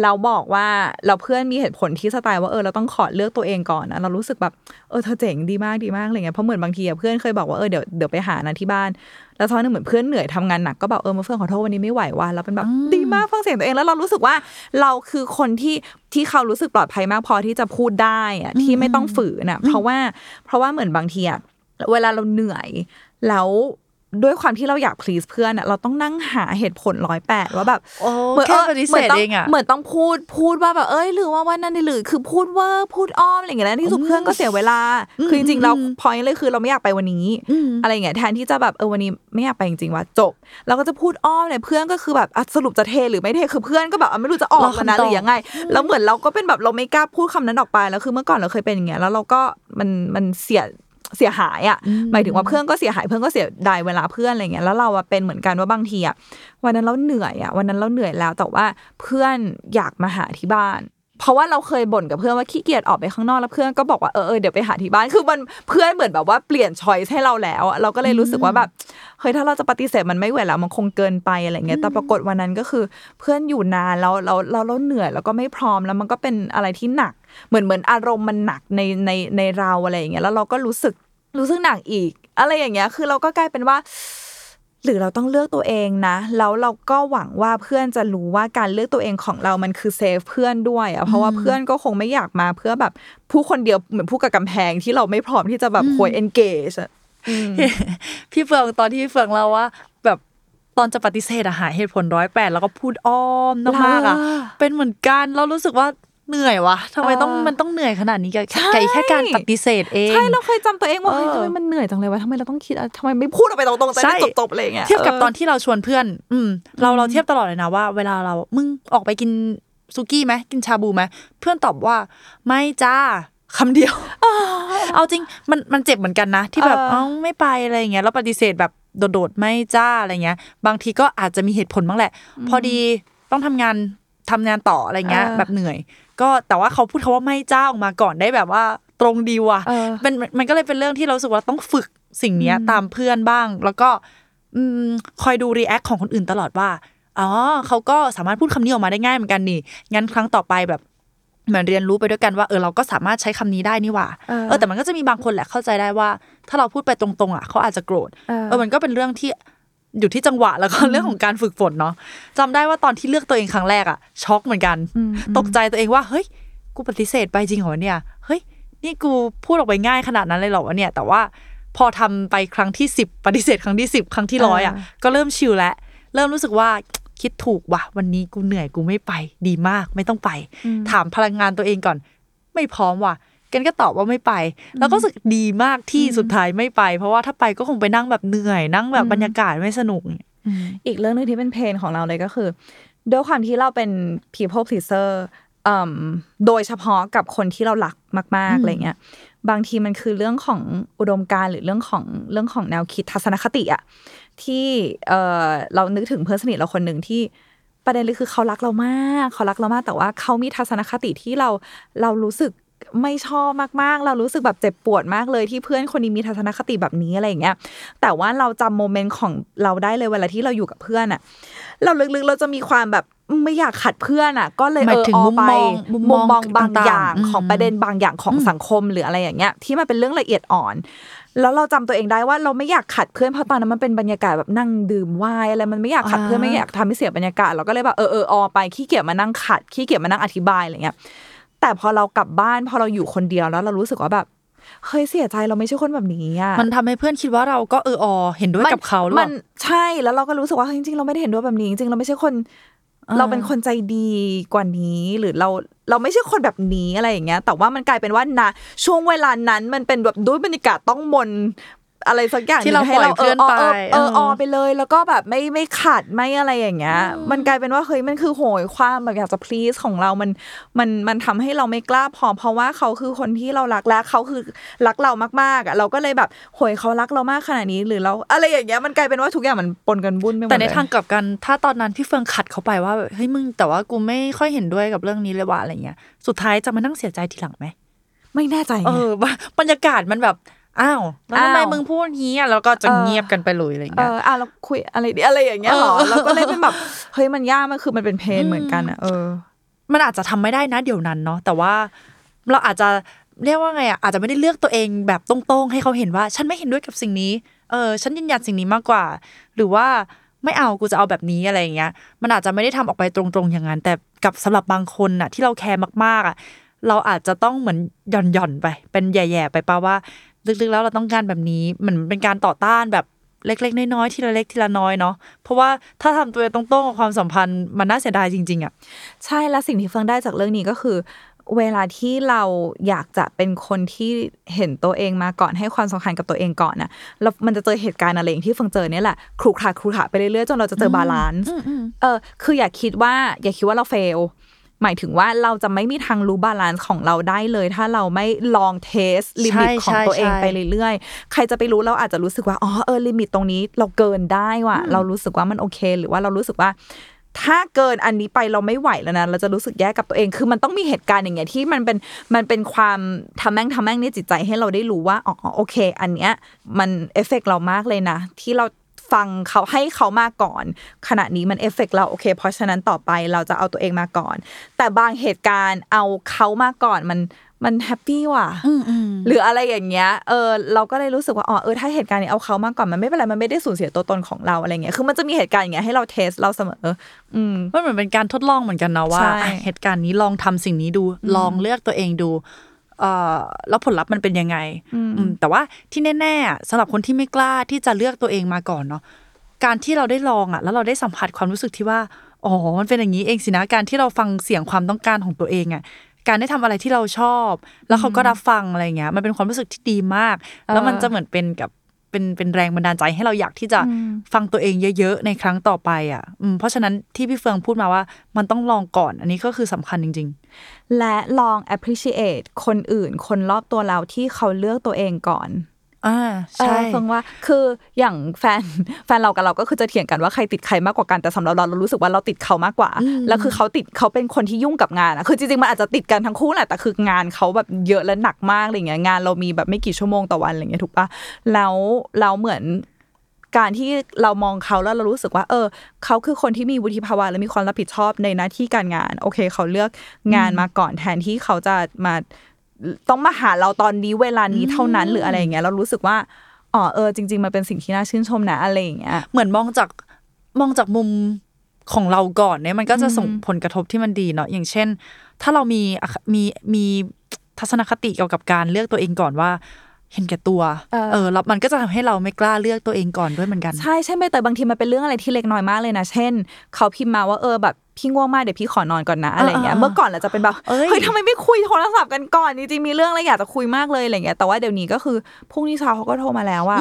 [SPEAKER 2] เราบอกว่าเราเพื่อนมีเหตุผลที่สไตล์ว่าเออเราต้องขอเลือกตัวเองก่อนนะเรารู้สึกแบบเออเธอเจ๋งดีมากดีมากอะไรเงี้ยเพราะเหมือนบางทีอะเพื่อนเคยบอกว่าเออเดี๋ยวเดี๋ยวไปหานะที่บ้าน แล้วตอนนึงเหมือนเพื่อนเหนื่อยทำงานหนักก็แบบเออมาเฟื่องขอโทษวันนี้ไม่ไหวว่ะแล้วเป็นแบบดีมากฟังเสียงตัวเองแล้วเรารู้สึกว่าเราคือคนที่ที่เขารู้สึกปลอดภัยมากพอที่จะพูดได้อะที่ไม่ต้องฝืนอะเพราะว่าเพราะว่าเหมือนบางทีอะเวลาเราเหนื่อยแล้ว ด้วยความที่เราอยาก please เพื่อนอะเราต้องนั่งหาเหตุผลร้อยแปดว่าแบบ
[SPEAKER 3] โอ้
[SPEAKER 2] เหมือน
[SPEAKER 3] แค่ปฏิเสธ
[SPEAKER 2] หมืนต้
[SPEAKER 3] เองอะ
[SPEAKER 2] เหมือนต้องพูดพูดว่าแบบเอ้ยหรือว่าวันนั้นนี่หรือคือพูดเว่าพูดอ้อมอะไรอย่างเงี้ยแล้วที่สุดเพื่อนก็เสียเวลา คือจริงๆเราพอยเลยคือเราไม่อยากไปวันนี้ อะไรอย่างเงี้ยแทนที่จะแบบเออวันนี้ไม่อยากไปจริงๆว่าจบเราก็จะพูดอ้อมเลยเพื่อนก็คือแบบอะสรุปจะเทหรือไม่เทคือเพื่อนก็แบบอะไม่รู้จะออก
[SPEAKER 3] รอ
[SPEAKER 2] แล้วนะ
[SPEAKER 3] คำตอบ
[SPEAKER 2] หรือยังไงแล้วเหมือนเราก็เป็นแบบเราไม่กล้าพูดคำนั้นออกไปแล้วคือเมื่อก่อนเราเคยเป็นอย่างเงี้ยแล้วเราก็มันมันเสีย เสียหายอะหมายถึงว่าเพื่อนก็เสียหายเพื่อนก็เสียดายเวลาเพื่อนอะไรเงี้ยแล้วเราอะเป็นเหมือนกันว่าบางทีอะวันนั้นเราเหนื่อยอะวันนั้นเราเหนื่อยแล้วแต่ว่าเพื่อนอยากมาหาที่บ้าน เพราะว่าเราเคยบ่นกับเพื่อนว่าขี้เกียจออกไปข้างนอกแล้วเพื่อนก็บอกว่าเออเออเดี๋ยวไปหาที่บ้านคือมันเพื่อนเหมือนแบบว่าเปลี่ยนช้อยให้เราแล้วอะเราก็เลยรู้สึกว่าแบบเฮ้ยถ้าเราจะปฏิเสธมันไม่ไหวแล้วมันคงเกินไปอะไรเงี้ยแต่ปรากฏวันนั้นก็คือเพื่อนอยู่นานแล้วเราเราเราเหนื่อยแล้วก็ไม่พร้อมแล้วมันก็เป็นอะไรที่หนัก เหมือนเหมือนอารมณ์มันหนักในในในเราอะไรอย่างเงี้ยแล้วเราก็รู้สึกรู้สึกหนักอีก อะไรอย่างเงี้ย คือเราก็กลายเป็นว่า หรือเราต้องเลือกตัวเองนะแล้วเราก็หวังว่าเพื่อนจะรู้ว่าการเลือกตัวเองของเรามันคือเซฟเพื่อนด้วยอะเพราะว่าเพื่อนก็คงไม่อยากมาเพื่อแบบผู้คนเดียวเหมือนผู้กับกำแพงที่เราไม่พร้อมที่จะแบบคอย engage อะ
[SPEAKER 3] พี่เฟืองตอนที่พี่เฟืองเล่าว่าแบบตอนจะปฏิเสธอะหาเหตุผลร้อยแปดแล้วก็พูดอ้อมมากๆอะ
[SPEAKER 2] ล่ะ
[SPEAKER 3] เป็นเหมือนกัน เรารู้สึกว่า เหนื่อยวะทำไมต้อง
[SPEAKER 2] เออ
[SPEAKER 3] มันต้องเหนื่อยขนาดนี้กับ
[SPEAKER 2] ใช่
[SPEAKER 3] กับแค่การปฏิเสธเอง
[SPEAKER 2] ใช่ เราเคยจำตัวเองว่าเฮ้ย
[SPEAKER 3] เออ
[SPEAKER 2] ทำไมมันเหนื่อยจังเลยวะทำไมเราต้องคิดอะทำไมไม่พูดออกไปตรงๆจะ
[SPEAKER 3] ใช่
[SPEAKER 2] ได้จบๆอะไรอย่างเงี้ย
[SPEAKER 3] เทียบกับ
[SPEAKER 2] เต
[SPEAKER 3] อนที่เราชวนเพื่อน อืม เราเราเทียบตลอดเลยนะว่า เวลาเรามึงออกไปกินซุกี้ไหมกินชาบูไหมเพื่อนตอบว่าไม่จ้าคำเดียว เอาจริงมันมันเจ็บเหมือนกันนะ ที่แบบ
[SPEAKER 2] เออ
[SPEAKER 3] เอ้าไม่ไปอะไรอย่างเงี้ยแล้วปฏิเสธแบบโดดๆไม่จ้าอะไรเงี้ย บางทีก็อาจจะมีเหตุผลบ้างแหละ พอดีต้องทำงาน ทำงานต่ออะไรเงี้ย
[SPEAKER 2] เออ
[SPEAKER 3] แบบเหนื่อย ก็แต่ว่าเขาพูดคาว่าไม่จ้าออกมาก่อนได้แบบว่าตรงดีว่ะ
[SPEAKER 2] เออ
[SPEAKER 3] มันมันมันก็เลยเป็นเรื่องที่เรารู้สึกว่าต้องฝึกสิ่งเนี้ยตามเพื่อนบ้าง แล้วก็อืมคอยดูรีแอคของคนอื่นตลอดว่าอ๋อเขาก็สามารถพูดคำนี้ออกมาได้ง่ายเหมือนกันนี่งั้นครั้งต่อไปแบบเหมือนเรียนรู้ไปด้วยกันว่าเออเราก็สามารถใช้คำนี้ได้นี่หว่า
[SPEAKER 2] เออ
[SPEAKER 3] เออแต่มันก็จะมีบางคนแหละเข้าใจได้ว่า ถ้าเราพูดไปตรงๆอะเขาอาจจะโกรธ
[SPEAKER 2] เออ
[SPEAKER 3] เออมันก็เป็นเรื่องที่ อยู่ที่จังหวะแล้วก็เรื่องของการฝึกฝนเนาะจำได้ว่าตอนที่เลือกตัวเองครั้งแรกอะช็อกเหมือนกัน ตกใจตัวเองว่าเฮ้ย กูปฏิเสธไปจริงเหรอวะเนี่ยเฮ้ยนี่กูพูดออกไปง่ายขนาดนั้นเลยเหรอวะเนี่ย แต่ว่าพอทำไปครั้งที่สิบปฏิเสธครั้งที่สิบครั้งที่ร้อยอะ
[SPEAKER 2] เออ
[SPEAKER 3] ก็เริ่มชิลแล้วเริ่มรู้สึกว่าคิดถูกว่ะวันนี้กูเหนื่อยกูไม่ไป ดีมากไม่ต้องไป ถามพลังงานตัวเองก่อน ไม่พร้อมว่ะ กันก็ตอบว่าไม่ไป แล้วก็รู้สึกดีมากที่สุดท้ายไม่ไป เพราะว่าถ้าไปก็คงไปนั่งแบบเหนื่อย นั่งแบบบรรยากาศไม่สนุกเนี่ย
[SPEAKER 2] อีกเรื่องหนึงที่เป็นเพนของเราเลยก็คือด้วยความที่เราเป็น people pleaser อืมโดยเฉพาะกับคนที่เราหลักมาก ๆอะไรเงี้ย บางทีมันคือเรื่องของอุดมการณ์หรือเรื่องของเรื่องของแนวคิดทัศนคติอะที่เออเรานึกถึงเพื่อนสนิทเราคนหนึ่งที่ประเด็นเลยคือเขารักเรามาก เขารักเรามากแต่ว่าเขามีทัศนคติที่เราเรารู้สึก ไม่ชอบมากๆ เรารู้สึกแบบเจ็บปวดมากเลยที่เพื่อนคนนี้มีทัศนคติแบบนี้อะไรอย่างเงี้ย แต่ว่าเราจำโมเมนต์ของเราได้เลยเวลาที่เราอยู่กับเพื่อนอะเราลึกๆเราจะมีความแบบไม่อยากขัดเพื่อนอะก็เลย
[SPEAKER 3] ห
[SPEAKER 2] เอ
[SPEAKER 3] มาย
[SPEAKER 2] อ
[SPEAKER 3] ถึง
[SPEAKER 2] ออ
[SPEAKER 3] มุม
[SPEAKER 2] ไป
[SPEAKER 3] มองมุมม
[SPEAKER 2] มุ
[SPEAKER 3] อง
[SPEAKER 2] มมองบาง
[SPEAKER 3] ต่างๆ
[SPEAKER 2] อย่าง
[SPEAKER 3] อืม
[SPEAKER 2] ของประเด็นบางอย่างของสังคมหรืออะไรอย่างเงี้ย ที่มันเป็นเรื่องละเอียดอ่อน แล้วเราจำตัวเองได้ว่าเราไม่อยากขัดเพื่อนเพราะตอนนั้นมันเป็นบรรยากาศแบบนั่งดื่มไวน์อะไรมันไม่อยากขัดเพื่อนไม่อยากทำให้เสียบรรยากาศเราก็เลยแบบเออเออออไปขี้เกียจมานั่งขัดขี้เกียจมานั่งอธิบายอะไรเงี้ย แต่พอเรากลับบ้านพอเราอยู่คนเดียวแล้วเรารู้สึกว่าแบบเฮ้ยเสียใจเราไม่ใช่คนแบบนี้อะ
[SPEAKER 3] มันทำให้เพื่อนคิดว่าเราก็เออออเห็นด้วยกับเขาหรือเป
[SPEAKER 2] มั
[SPEAKER 3] ล่า
[SPEAKER 2] นใช่แล้วเราก็รู้สึกว่าเฮ้ยจริงๆ เราไม่ได้เห็นด้วยแบบนี้จริงๆเราไม่ใช่คน เราเป็นคนใจดีกว่านี้ หรือเราเราไม่ใช่คนแบบนี้อะไรอย่างเงี้ย แต่ว่ามันกลายเป็นว่านะช่วงเวลานั้นมันเป็นแบบด้วยบรรยากาศต้องมน อะไรสักอย่าง
[SPEAKER 3] ที่เรา
[SPEAKER 2] หนึ่งให้เรา
[SPEAKER 3] ปล่อยเพื่อน
[SPEAKER 2] เออ
[SPEAKER 3] ไป
[SPEAKER 2] เออเออ
[SPEAKER 3] เอ
[SPEAKER 2] อ
[SPEAKER 3] อ
[SPEAKER 2] อไปเลย แล้วก็แบบไม่ไม่ขัดไม่อะไรอย่างเงี้ย มันกลายเป็นว่าเฮ้ยมันคือโหยความแบบอยากจะ please ของเรามันมันมันทำให้เราไม่กล้าพอ เพราะว่าเขาคือคนที่เรารักและเขาคือรักเรามากๆอะเราก็เลยแบบโหยเขารักเรามากขนาดนี้หรือเราอะไรอย่างเงี้ยมันกลายเป็นว่าทุกอย่างมันปนกันบุ่นไปหมด
[SPEAKER 3] แต่ใน
[SPEAKER 2] เลย
[SPEAKER 3] ทางกลับกันถ้าตอนนั้นพี่เฟืองขัดเขาไปว่าแบบเฮ้ยมึงแต่ว่ากูไม่ค่อยเห็นด้วยกับเรื่องนี้เลยว่ะอะไรเงี้ย สุดท้ายจะมานั่งเสียใจทีหลังไหม
[SPEAKER 2] ไม่แน่ใจไง
[SPEAKER 3] เออบรรยากาศมันแบบ อ้าวแล้วทำไม
[SPEAKER 2] อ้าว
[SPEAKER 3] มึงพูดงี้อะแล้วก็จะ
[SPEAKER 2] เออ
[SPEAKER 3] เงียบกันไปเลยอะไร
[SPEAKER 2] เอ
[SPEAKER 3] เงี้ย
[SPEAKER 2] ออะเราคุยอะไรดีอะไรอย่างเงี้ยเหรอ
[SPEAKER 3] เออ
[SPEAKER 2] เราก็เลยเป็นแบบเฮ้ยมันยากมันคือมันเป็นเพนเหมือนกันอะเออ
[SPEAKER 3] มันอาจจะทำไม่ได้นะเดี๋ยวนั้นเนาะแต่ว่าเราอาจจะเรียกว่าไงอะอาจจะไม่ได้เลือกตัวเองแบบตรงๆ ให้เขาเห็นว่า ฉันไม่เห็นด้วยกับสิ่งนี้เออฉันยืนยันสิ่งนี้มากกว่า หรือว่าไม่เอากูจะเอาแบบนี้อะไรอย่างเงี้ย มันอาจจะไม่ได้ทำออกไปตรงๆอย่างนั้นแต่กับสำหรับบางคนอะ ที่เราแคร์มากๆอะเราอาจจะต้องเหมือนหย่อนหย่อนๆไป เป็นแย่ๆไปป่าว่า ลึกๆแล้วเราต้องการแบบนี้เหมือนเป็นการต่อต้านแบบเล็กๆ น้อยๆทีละเล็กทีละน้อยเนาะเพราะว่าถ้าทำตัวตรงๆกับความสัมพันธ์มันน่าเสียดายจริง ๆอะ
[SPEAKER 2] ใช่และสิ่งที่เฟิงได้จากเรื่องนี้ก็คือ เวลาที่เราอยากจะเป็นคนที่เห็นตัวเองมาก่อนให้ความสำคัญกับตัวเองก่อนนะแล้วมันจะเจอเหตุการณ์อะไรอย่างที่เฟิงเจอเนี่ยแหละขรุขระขรุขระไปเรื่อยๆจนเราจะเจอ balance เออคืออย่าคิดว่า อย่าคิดว่าเรา fail หมายถึงว่าเราจะไม่มีทางรู้ balance ของเราได้เลย ถ้าเราไม่ลอง test limit
[SPEAKER 3] ใช่
[SPEAKER 2] ของตัวเอง
[SPEAKER 3] ใช่
[SPEAKER 2] ไปเรื่อยๆ ใครจะไปรู้เราอาจจะรู้สึกว่าอ๋อเออ limit ตรงนี้เราเกินได้ว่ะเรารู้สึกว่ามันโอเค หรือว่าเรารู้สึกว่าถ้าเกินอันนี้ไปเราไม่ไหวแล้วนะเราจะรู้สึกแย่กับตัวเอง คือมันต้องมีเหตุการณ์อย่างเงี้ยที่มันเป็นมันเป็นความทะแม่งทะแม่งในจิตใจให้เราได้รู้ว่าอ๋อโอเค อันเนี้ยมัน affect เรามากเลยนะ ที่เรา ฟังเขาให้เขามาก่อน ขณะนี้มัน affect เราโอเค เพราะฉะนั้นต่อไปเราจะเอาตัวเองมาก่อน แต่บางเหตุการณ์เอาเขามาก่อนมันมัน happy ว่ะหรืออะไรอย่างเงี้ย เออ เราก็เลยรู้สึกว่าอ๋อเออถ้าเหตุการณ์นี้เอาเขามาก่อนมันไม่เป็นไรมันไม่ได้สูญเสียตัวตนของเราอะไรเงี้ยคือมันจะมีเหตุการณ์อย่างเงี้ยให้เรา test เราเสมอ อืม
[SPEAKER 3] มันเหมือนเป็นการทดลองเหมือนกันนะว่า
[SPEAKER 2] ใช่
[SPEAKER 3] อะเหตุการณ์นี้ลองทำสิ่งนี้ดูลองเลือกตัวเองดูเอ่อ แล้วผลลัพธ์มันเป็นยังไงอืมแต่ว่าที่แน่ๆอะสำหรับคนที่ไม่กล้าที่จะเลือกตัวเองมาก่อนเนาะการที่เราได้ลองอะ แล้วเราได้สัมผัสความรู้สึกที่ว่าอ๋อมันเป็นอย่างนี้เองสินะการที่เราฟังเสียงความต้องการของตัวเองอะการได้ทำอะไรที่เราชอบ แล้วเขาก็รับฟังอะไรเงี้ย มันเป็นความรู้สึกที่ดีมาก แล้วมันจะเหมือนเป็นกับ เป็นเป็นแรงบันดาลใจให้เราอยากที่จะฟังตัวเองเยอะๆ ในครั้งต่อไปอะอืมเพราะฉะนั้นที่พี่เฟืองพูดมาว่ามันต้องลองก่อน อันนี้ก็คือสำคัญจริง
[SPEAKER 2] และลอง appreciate คนอื่น คนรอบตัวเราที่เขาเลือกตัวเองก่อน
[SPEAKER 3] ๆ อ่าใช่
[SPEAKER 2] เออเฟิงว่าคืออย่างแฟนแฟนเรากับเราก็คือจะเถียงกันว่าใครติดใครมากกว่ากันแต่สำหรับเราเรารู้สึกว่าเราติดเขามากกว่า แล้วคือเขาติดเขาเป็นคนที่ยุ่งกับงานอะคือจริงๆมันอาจจะติดกันทั้งคู่แหละแต่คืองานเขาแบบเยอะและหนักมากอะไรเงี้ยงานเรามีแบบไม่กี่ชั่วโมงต่อวันอะไรเงี้ยถูกปะแล้วเราเหมือนการที่เรามองเขาแล้วเรารู้สึกว่า เออ เขาคือคนที่มีวุฒิภาวะและมีความรับผิดชอบในหน้าที่การงาน โอเค เขาเลือกงานมาก่อนแทนที่เขาจะมา ต้องมาหาเราตอนนี้เวลานี้เท่านั้นหรืออะไรอย่างเงี้ยเรารู้สึกว่าอ๋อเออจริง ๆมันเป็นสิ่งที่น่าชื่นชมนะอะไรอย่างเงี้ย
[SPEAKER 3] เหมือนมองจากมองจากมุมของเราก่อนเนี่ยมันก็จะส่งผลกระทบที่มันดีเนาะอย่างเช่น ถ้าเรามีอะมีมีทัศนคติเกี่ยวกับการเลือกตัวเองก่อนว่า เห็นแก่ตัว
[SPEAKER 2] เออ
[SPEAKER 3] เออแล้วมันก็จะทำให้เราไม่กล้าเลือกตัวเองก่อนด้วยเหมือนกัน
[SPEAKER 2] ใช่ใช่ไหมแต่บางทีมันเป็นเรื่องอะไรที่เล็กน้อยมากเลยนะ เช่น เขาพิมพ์มาว่าเออแบบ พี่ง่วงมากเดี๋ยวพี่ขอนอนก่อนนะอะไรอย่างเงี้ย
[SPEAKER 3] อ่าๆ
[SPEAKER 2] เมื่อก่อนเราจะเป็นแบบ
[SPEAKER 3] เอ้ย
[SPEAKER 2] เฮ้ยทำไมไม่คุยโทรศัพท์กันก่อนจริงๆมีเรื่องอะไรอยากจะคุยมากเลยอะไรเงี้ยแต่ว่าเดี๋ยวนี้ก็คือพรุ่งนี้เช้าเขาก็โทรมาแล้วว่า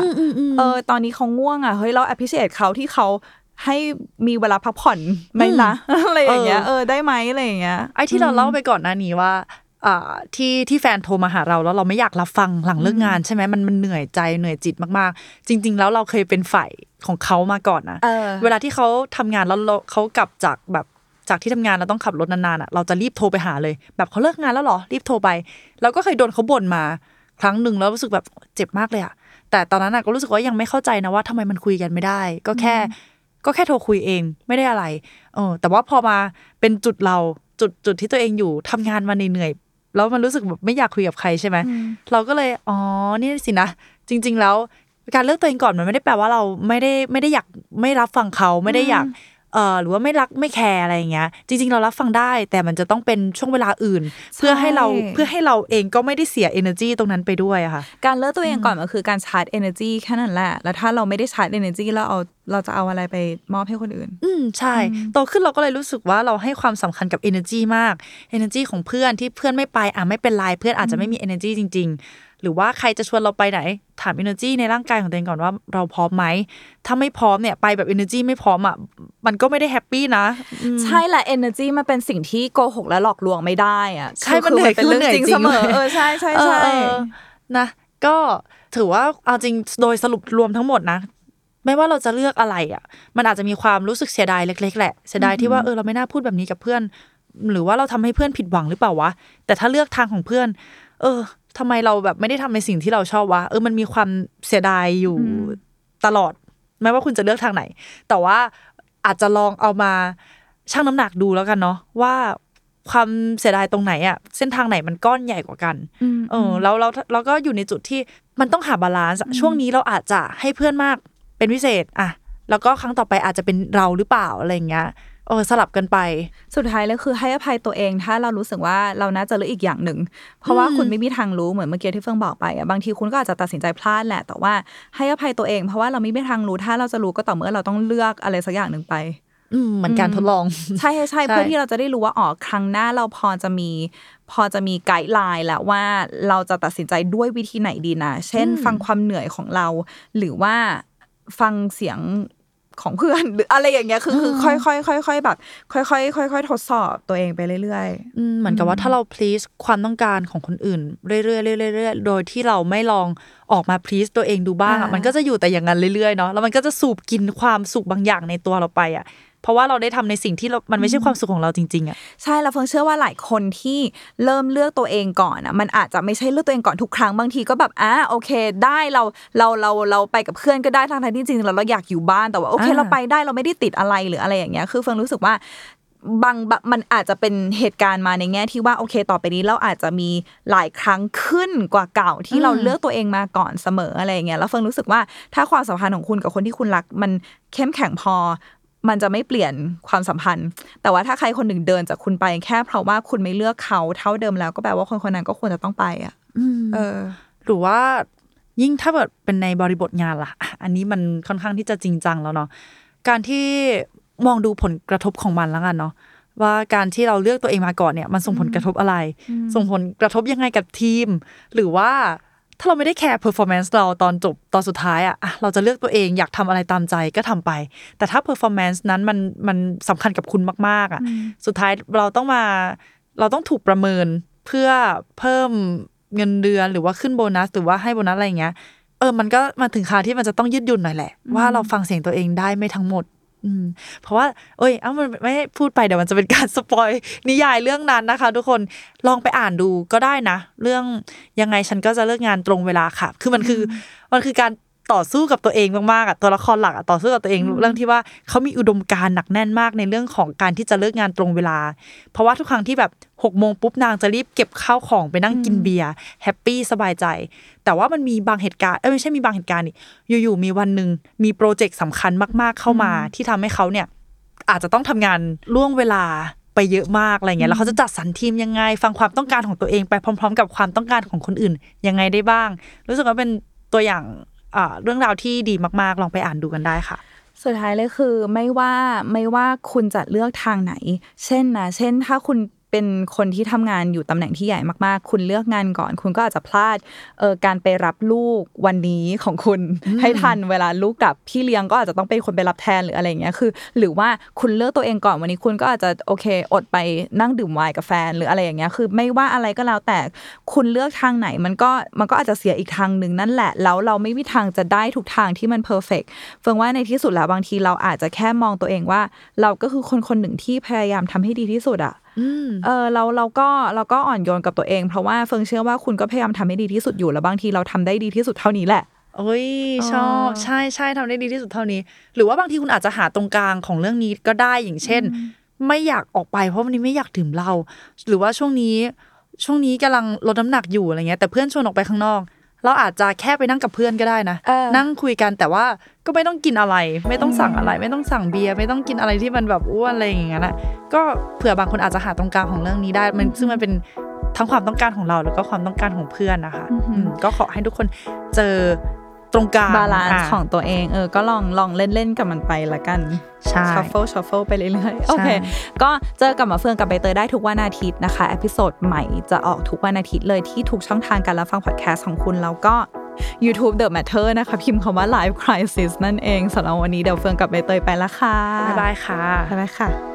[SPEAKER 2] เออตอนนี้เขาง่วงอะเฮ้ยเรา appreciate เขาที่เขาให้มีเวลาพักผ่อนไหมล่ะอะไรอย่างเงี้ยเออได้ไหมอะไรอย่างเงี้ย
[SPEAKER 3] ไอ้ที่เราเล่าไปก่อนหน้านี้ว่าอ่าที่ที่แฟนโทรมาหาเราแล้วเราไม่อยากรับฟังหลังเลิกงานใช่ไหมมันมันเหนื่อยใจเหนื่อยจิตมากๆ จริง ๆ แล้วเราเคยเป็นฝ่ายของเขามาก่อนนะ
[SPEAKER 2] เออ
[SPEAKER 3] เวลาที่เขาทำงานแล้วเราเขากลับจากแบบ จากที่ทำงานเราต้องขับรถนานๆอะเราจะรีบโทรไปหาเลย แบบเขาเลิกงานแล้วเหรอ รีบโทรไป เราก็เคยโดนเขาบ่นมา ครั้งหนึ่งแล้วรู้สึกแบบเจ็บมากเลยอะแต่ตอนนั้นอะก็รู้สึกว่ายังไม่เข้าใจนะว่าทำไมมันคุยกันไม่ได้ ก็แค่ ก็แค่โทรคุยเองไม่ได้อะไรเออแต่ว่าพอมาเป็นจุดเราจุดจุดที่ตัวเองอยู่ทำงานมาเหนื่อยๆแล้วมันรู้สึกแบบไม่อยากคุยกับใครใช่ไหมเราก็เลยอ๋อนี่สินะจริง ๆ แล้วการเลือกตัวเองก่อนมันไม่ได้แปลว่าเราไม่ได้ไม่ได้อยากไม่รับฟังเขาไม่ได้อยาก เออหรือว่าไม่รักไม่แคร์อะไรอย่างเงี้ย จริง ๆ เรารับฟังได้แต่มันจะต้องเป็นช่วงเวลาอื่น เพื่อให้เราเพื่อให้เราเองก็ไม่ได้เสีย energy ตรงนั้นไปด้วยอะค่ะ
[SPEAKER 2] การเลิกตัวเองก่อนมันคือการชาร์จ energy แค่นั้นแหละ แล้วถ้าเราไม่ได้ชาร์จ energy แล้วเอาเราจะเอาอะไรไปมอบให้คนอื่น
[SPEAKER 3] อืมใช่ โตขึ้นเราก็เลยรู้สึกว่าเราให้ความสำคัญกับ energy มาก energy ของเพื่อนที่เพื่อนไม่ไปอะไม่เป็นไรเพื่อนอาจจะไม่มี energy จริง ๆ หรือว่าใครจะชวนเราไปไหน ถาม energy ในร่างกายของตัวเองก่อนว่าเราพร้อมไหม ถ้าไม่พร้อมเนี่ยไปแบบ energy ไม่พร้อมอะมันก็ไม่ได้แฮปปี้นะอืม
[SPEAKER 2] ใช่แหละ energy มันเป็นสิ่งที่โกหกและหลอกลวงไม่ได้อะ
[SPEAKER 3] ใช่
[SPEAKER 2] คือ
[SPEAKER 3] มันเหนื่อย
[SPEAKER 2] เป็นเรื่อง
[SPEAKER 3] คือเหนื่อย
[SPEAKER 2] จริง
[SPEAKER 3] จริง
[SPEAKER 2] เสมอ
[SPEAKER 3] เลย
[SPEAKER 2] เออใช่ใช่ใช่
[SPEAKER 3] เออเออนะก็ถือว่าเอาจริงโดยสรุปรวมทั้งหมดนะไม่ว่าเราจะเลือกอะไรอะ มันอาจจะมีความรู้สึกเสียดายเล็กๆแหละเสียดายที่ว่าเออเราไม่น่าพูดแบบนี้กับเพื่อน หรือว่าเราทำให้เพื่อนผิดหวังหรือเปล่าวะแต่ถ้าเลือกทางของเพื่อน เออ ทำไมเราแบบไม่ได้ทำในสิ่งที่เราชอบวะเออมันมีความเสียดายอยู่ตลอด ไม่ว่าคุณจะเลือกทางไหน แต่ว่าอาจจะลองเอามาชั่งน้ำหนักดูแล้วกันเนาะว่าความเสียดายตรงไหนอะเส้นทางไหนมันก้อนใหญ่กว่ากันเออแล้วเราเราก็อยู่ในจุดที่มันต้องหา balance อะช่วงนี้เราอาจจะให้เพื่อนมากเป็นพิเศษอะแล้วก็ครั้งต่อไปอาจจะเป็นเราหรือเปล่าอะไรอย่างเงี้ย เออสลับกันไป
[SPEAKER 2] สุดท้ายเลยคือให้อภัยตัวเอง ถ้าเรารู้สึกว่าเราน่าจะเลือกอีกอย่างหนึ่ง เพราะว่าคุณไม่มีทางรู้เหมือนเมื่อกี้ที่เฟืองบอกไปอะบางทีคุณก็อาจจะตัดสินใจพลาดแหละ แต่ว่าให้อภัยตัวเองเพราะว่าเราไม่มีทางรู้ถ้าเราจะรู้ก็ต่อเมื่อเราต้องเลือกอะไรสักอย่างหนึ่งไป
[SPEAKER 3] อืมเหมือนการทดลอง
[SPEAKER 2] ใช่ใช่ใช่
[SPEAKER 3] ใช่
[SPEAKER 2] เพื่อที่เราจะได้รู้ว่าอ๋อครั้งหน้าเราพอจะมี พอจะมีไกด์ไลน์แล้วว่าเราจะตัดสินใจด้วยวิธีไหนดีนะ เช่น ฟังความเหนื่อยของเรา หรือว่าฟังเสียง ของเพื่อนหรืออะไรอย่างเงี้ยคือคือค่อยค่อยค่อยค่อยๆแบบ ค่อยค่อยค่อยค่อยๆทดสอบตัวเองไปเรื่อย
[SPEAKER 3] อืมเหมือนกับว่าถ้าเรา please ความต้องการของคนอื่น เรื่อยๆเรื่อยๆเรื่อยๆโดยที่เราไม่ลองออกมา please ตัวเองดูบ้างอะ
[SPEAKER 2] อ่ามั
[SPEAKER 3] มันก็จะอยู่แต่อย่างนั้นเรื่อยๆเนาะแล้วมันก็จะสูบกินความสุขบางอย่างในตัวเราไปอะ เพราะว่าเราได้ทำในสิ่งที่เรามันไม่ใช่ความสุขของเราจริงๆอะ
[SPEAKER 2] ๆใช่แล้วเฟิงเชื่อว่าหลายคนที่เริ่มเลือกตัวเองก่อนอะมันอาจจะไม่ใช่เลือกตัวเองก่อนทุกครั้งบางทีก็แบบอะโอเค ได้เราเราเราเราไปกับเพื่อนก็ได้ทางทที่จริงๆแล้วเราอยากอยู่บ้านแต่ว่าโอเค
[SPEAKER 3] อ่า
[SPEAKER 2] เราไปได้เราไม่ได้ติดอะไรหรืออะไรอย่างเงี้ยคือเฟิงรู้สึกว่าบางบางมันอาจจะเป็นเหตุการณ์มาในแง่ที่ว่าโอเคต่อไปนี้เราอาจจะมีหลายครั้งขึ้นกว่าเก่าที่เราเลือกตัวเองมาก่อนเสมออะไรอย่างเงี้ยแล้วเฟิงรู้สึกว่าถ้าความสัมพันธ์ของคุณกับคนที่คุณรักมันเข้มแข็งพอ มันจะไม่เปลี่ยนความสัมพันธ์ แต่ว่าถ้าใครคนหนึ่งเดินจากคุณไป แค่เพราะว่าคุณไม่เลือกเขาเท่าเดิมแล้วก็แปลว่าคนคนนั้นก็ควรจะต้องไปอะเออ
[SPEAKER 3] หรือว่ายิ่งถ้าแบบเป็นในบริบทงานล่ะอะ อันนี้มันค่อนข้างที่จะจริงจังแล้วเนาะ การที่มองดูผลกระทบของมันแล้วกันเนาะว่าการที่เราเลือกตัวเองมาก่อนเนี่ย มันส่งผลกระทบอะไร ส่งผลกระทบยังไงกับทีม หรือว่า ถ้าเราไม่ได้แคร์ performance เราตอนจบตอนสุดท้ายอะอะเราจะเลือกตัวเองอยากทำอะไรตามใจก็ทำไป แต่ถ้า performance นั้นมันมันสำคัญกับคุณมาก ๆอะสุดท้ายเราต้องมาเราต้องถูกประเมินเพื่อเพิ่มเงินเดือนหรือว่าขึ้นโบนัส หรือว่าให้โบนัสอะไรอย่างเงี้ยเออมันก็มาถึงคราวที่มันจะต้องยืดหยุ่นหน่อยแหละ ว่าเราฟังเสียงตัวเองได้ไม่ทั้งหมด อืมเพราะว่าเอ้ยเอ้ามันไม่ให้พูดไปเดี๋ยวมันจะเป็นการสปอยนิยายเรื่องนั้นนะคะ ทุกคนลองไปอ่านดูก็ได้นะ เรื่องยังไงฉันก็จะเลิกงานตรงเวลาค่ะ คือมันคือมันคือการ ต่อสู้กับตัวเองมากๆอะตัวละครหลักอะต่อสู้กับตัวเองเรื่องที่ว่าเขามีอุดมการณ์หนักแน่นมากในเรื่องของการที่จะเลิกงานตรงเวลา เพราะว่าทุกครั้งที่แบบหกโมงปุ๊บนางจะรีบเก็บข้าวของไปนั่งกินเบียร์happy สบายใจ แต่ว่ามันมีบางเหตุการณ์เอ้ยไม่ใช่มีบางเหตุการณ์นี่อยู่ๆมีวันหนึ่งมี project สำคัญมาก ๆเข้ามา ที่ทำให้เขาเนี่ย อาจจะต้องทำงานล่วงเวลาไปเยอะมากอะไรเงี้ยแล้วเขาจะจัดสรรทีมยังไง ฟังความต้องการของตัวเองไปพร้อม ๆ กับความต้องการของคนอื่นยังไงได้บ้าง รู้สึกว่าเป็นตัวอย่างอ่า เรื่องราวที่ดีมากๆ ลองไปอ่านดูกันได้ค่ะ
[SPEAKER 2] สุดท้ายเลยคือไม่ว่าไม่ว่าคุณจะเลือกทางไหน เช่นนะเช่นถ้าคุณ เป็นคนที่ทำงานอยู่ตำแหน่งที่ใหญ่มากๆ คุณเลือกงานก่อน คุณก็อาจจะพลาดเออการไปรับลูกวันนี้ของคุณให้ทันเวลาลูกกลับพี่เลี้ยงก็อาจจะต้องเป็นคนไปรับแทนหรืออะไรอย่างเงี้ยคือ หรือว่าคุณเลือกตัวเองก่อนวันนี้คุณก็อาจจะโอเค อดไปนั่งดื่มไวน์กับแฟนหรืออะไรอย่างเงี้ยคือ ไม่ว่าอะไรก็แล้วแต่คุณเลือกทางไหนมันก็มันก็อาจจะเสียอีกทางหนึ่งนั่นแหละแล้วเราไม่มีทางจะได้ทุกทางที่มันเพอร์เฟกเฟิงว่าในที่สุดแล้วบางทีเราอาจจะแค่มองตัวเองว่า เราก็คือคนคนหนึ่งที่พยายามทำให้ดีที่สุดอะ เออเราเราก็เราก็อ่อนโยนกับตัวเอง เพราะว่าเฟิงเชื่อว่าคุณก็พยายามทำให้ดีที่สุดอยู่แล้วบางทีเราทำได้ดีที่สุดเท่านี้แหละ
[SPEAKER 3] โอ้ยชอบ
[SPEAKER 2] อ๋อ
[SPEAKER 3] ใช่ใช่ทำได้ดีที่สุดเท่านี้ หรือว่าบางทีคุณอาจจะหาตรงกลางของเรื่องนี้ก็ได้อย่างเช่น ไม่อยากออกไปเพราะวันนี้ไม่อยากดื่มเหล้าหรือว่าช่วงนี้ช่วงนี้กำลังลดน้ำหนักอยู่อะไรเงี้ยแต่เพื่อนชวนออกไปข้างนอก เราอาจจะแค่ไปนั่งกับเพื่อนก็ได้นะ
[SPEAKER 2] เออ
[SPEAKER 3] นั่งคุยกันแต่ว่าก็ไม่ต้องกินอะไร ไม่ต้องสั่งอะไร ไม่ต้องสั่งเบียร์ไม่ต้องกินอะไรที่มันแบบอ้วนอะไรอย่างเงี้ยนะก็เผื่อบางคนอาจจะหาตรงกลางของเรื่องนี้ได้มันซึ่งมันเป็นทั้งความต้องการของเราแล้วก็ความต้องการของเพื่อนนะคะอืมก็ขอให้ทุกคนเจอ ตรงกลาง balance
[SPEAKER 2] ของตัวเองเออก็ลองลองเล่นเล่นๆกับมันไปละกัน
[SPEAKER 3] ใช่
[SPEAKER 2] shuffle shuffle ไปเรื่อยๆโอเคก็เจอกับมะเฟืองกับใบเตยได้ทุกวันอาทิตย์นะคะ episode ใหม่จะออกทุกวันอาทิตย์เลยที่ทุกช่องทางการรับฟังพอดแคสต์ของคุณแล้วก็ YouTube The Matter นะคะ พิมพ์คำว่า Live Crisis นั่นเองสำหรับวันนี้เดี๋ยวเฟืองกับใบเตยไปละค่ะ
[SPEAKER 3] บ๊ายบายค่ะ
[SPEAKER 2] บ๊ายบายค่ะ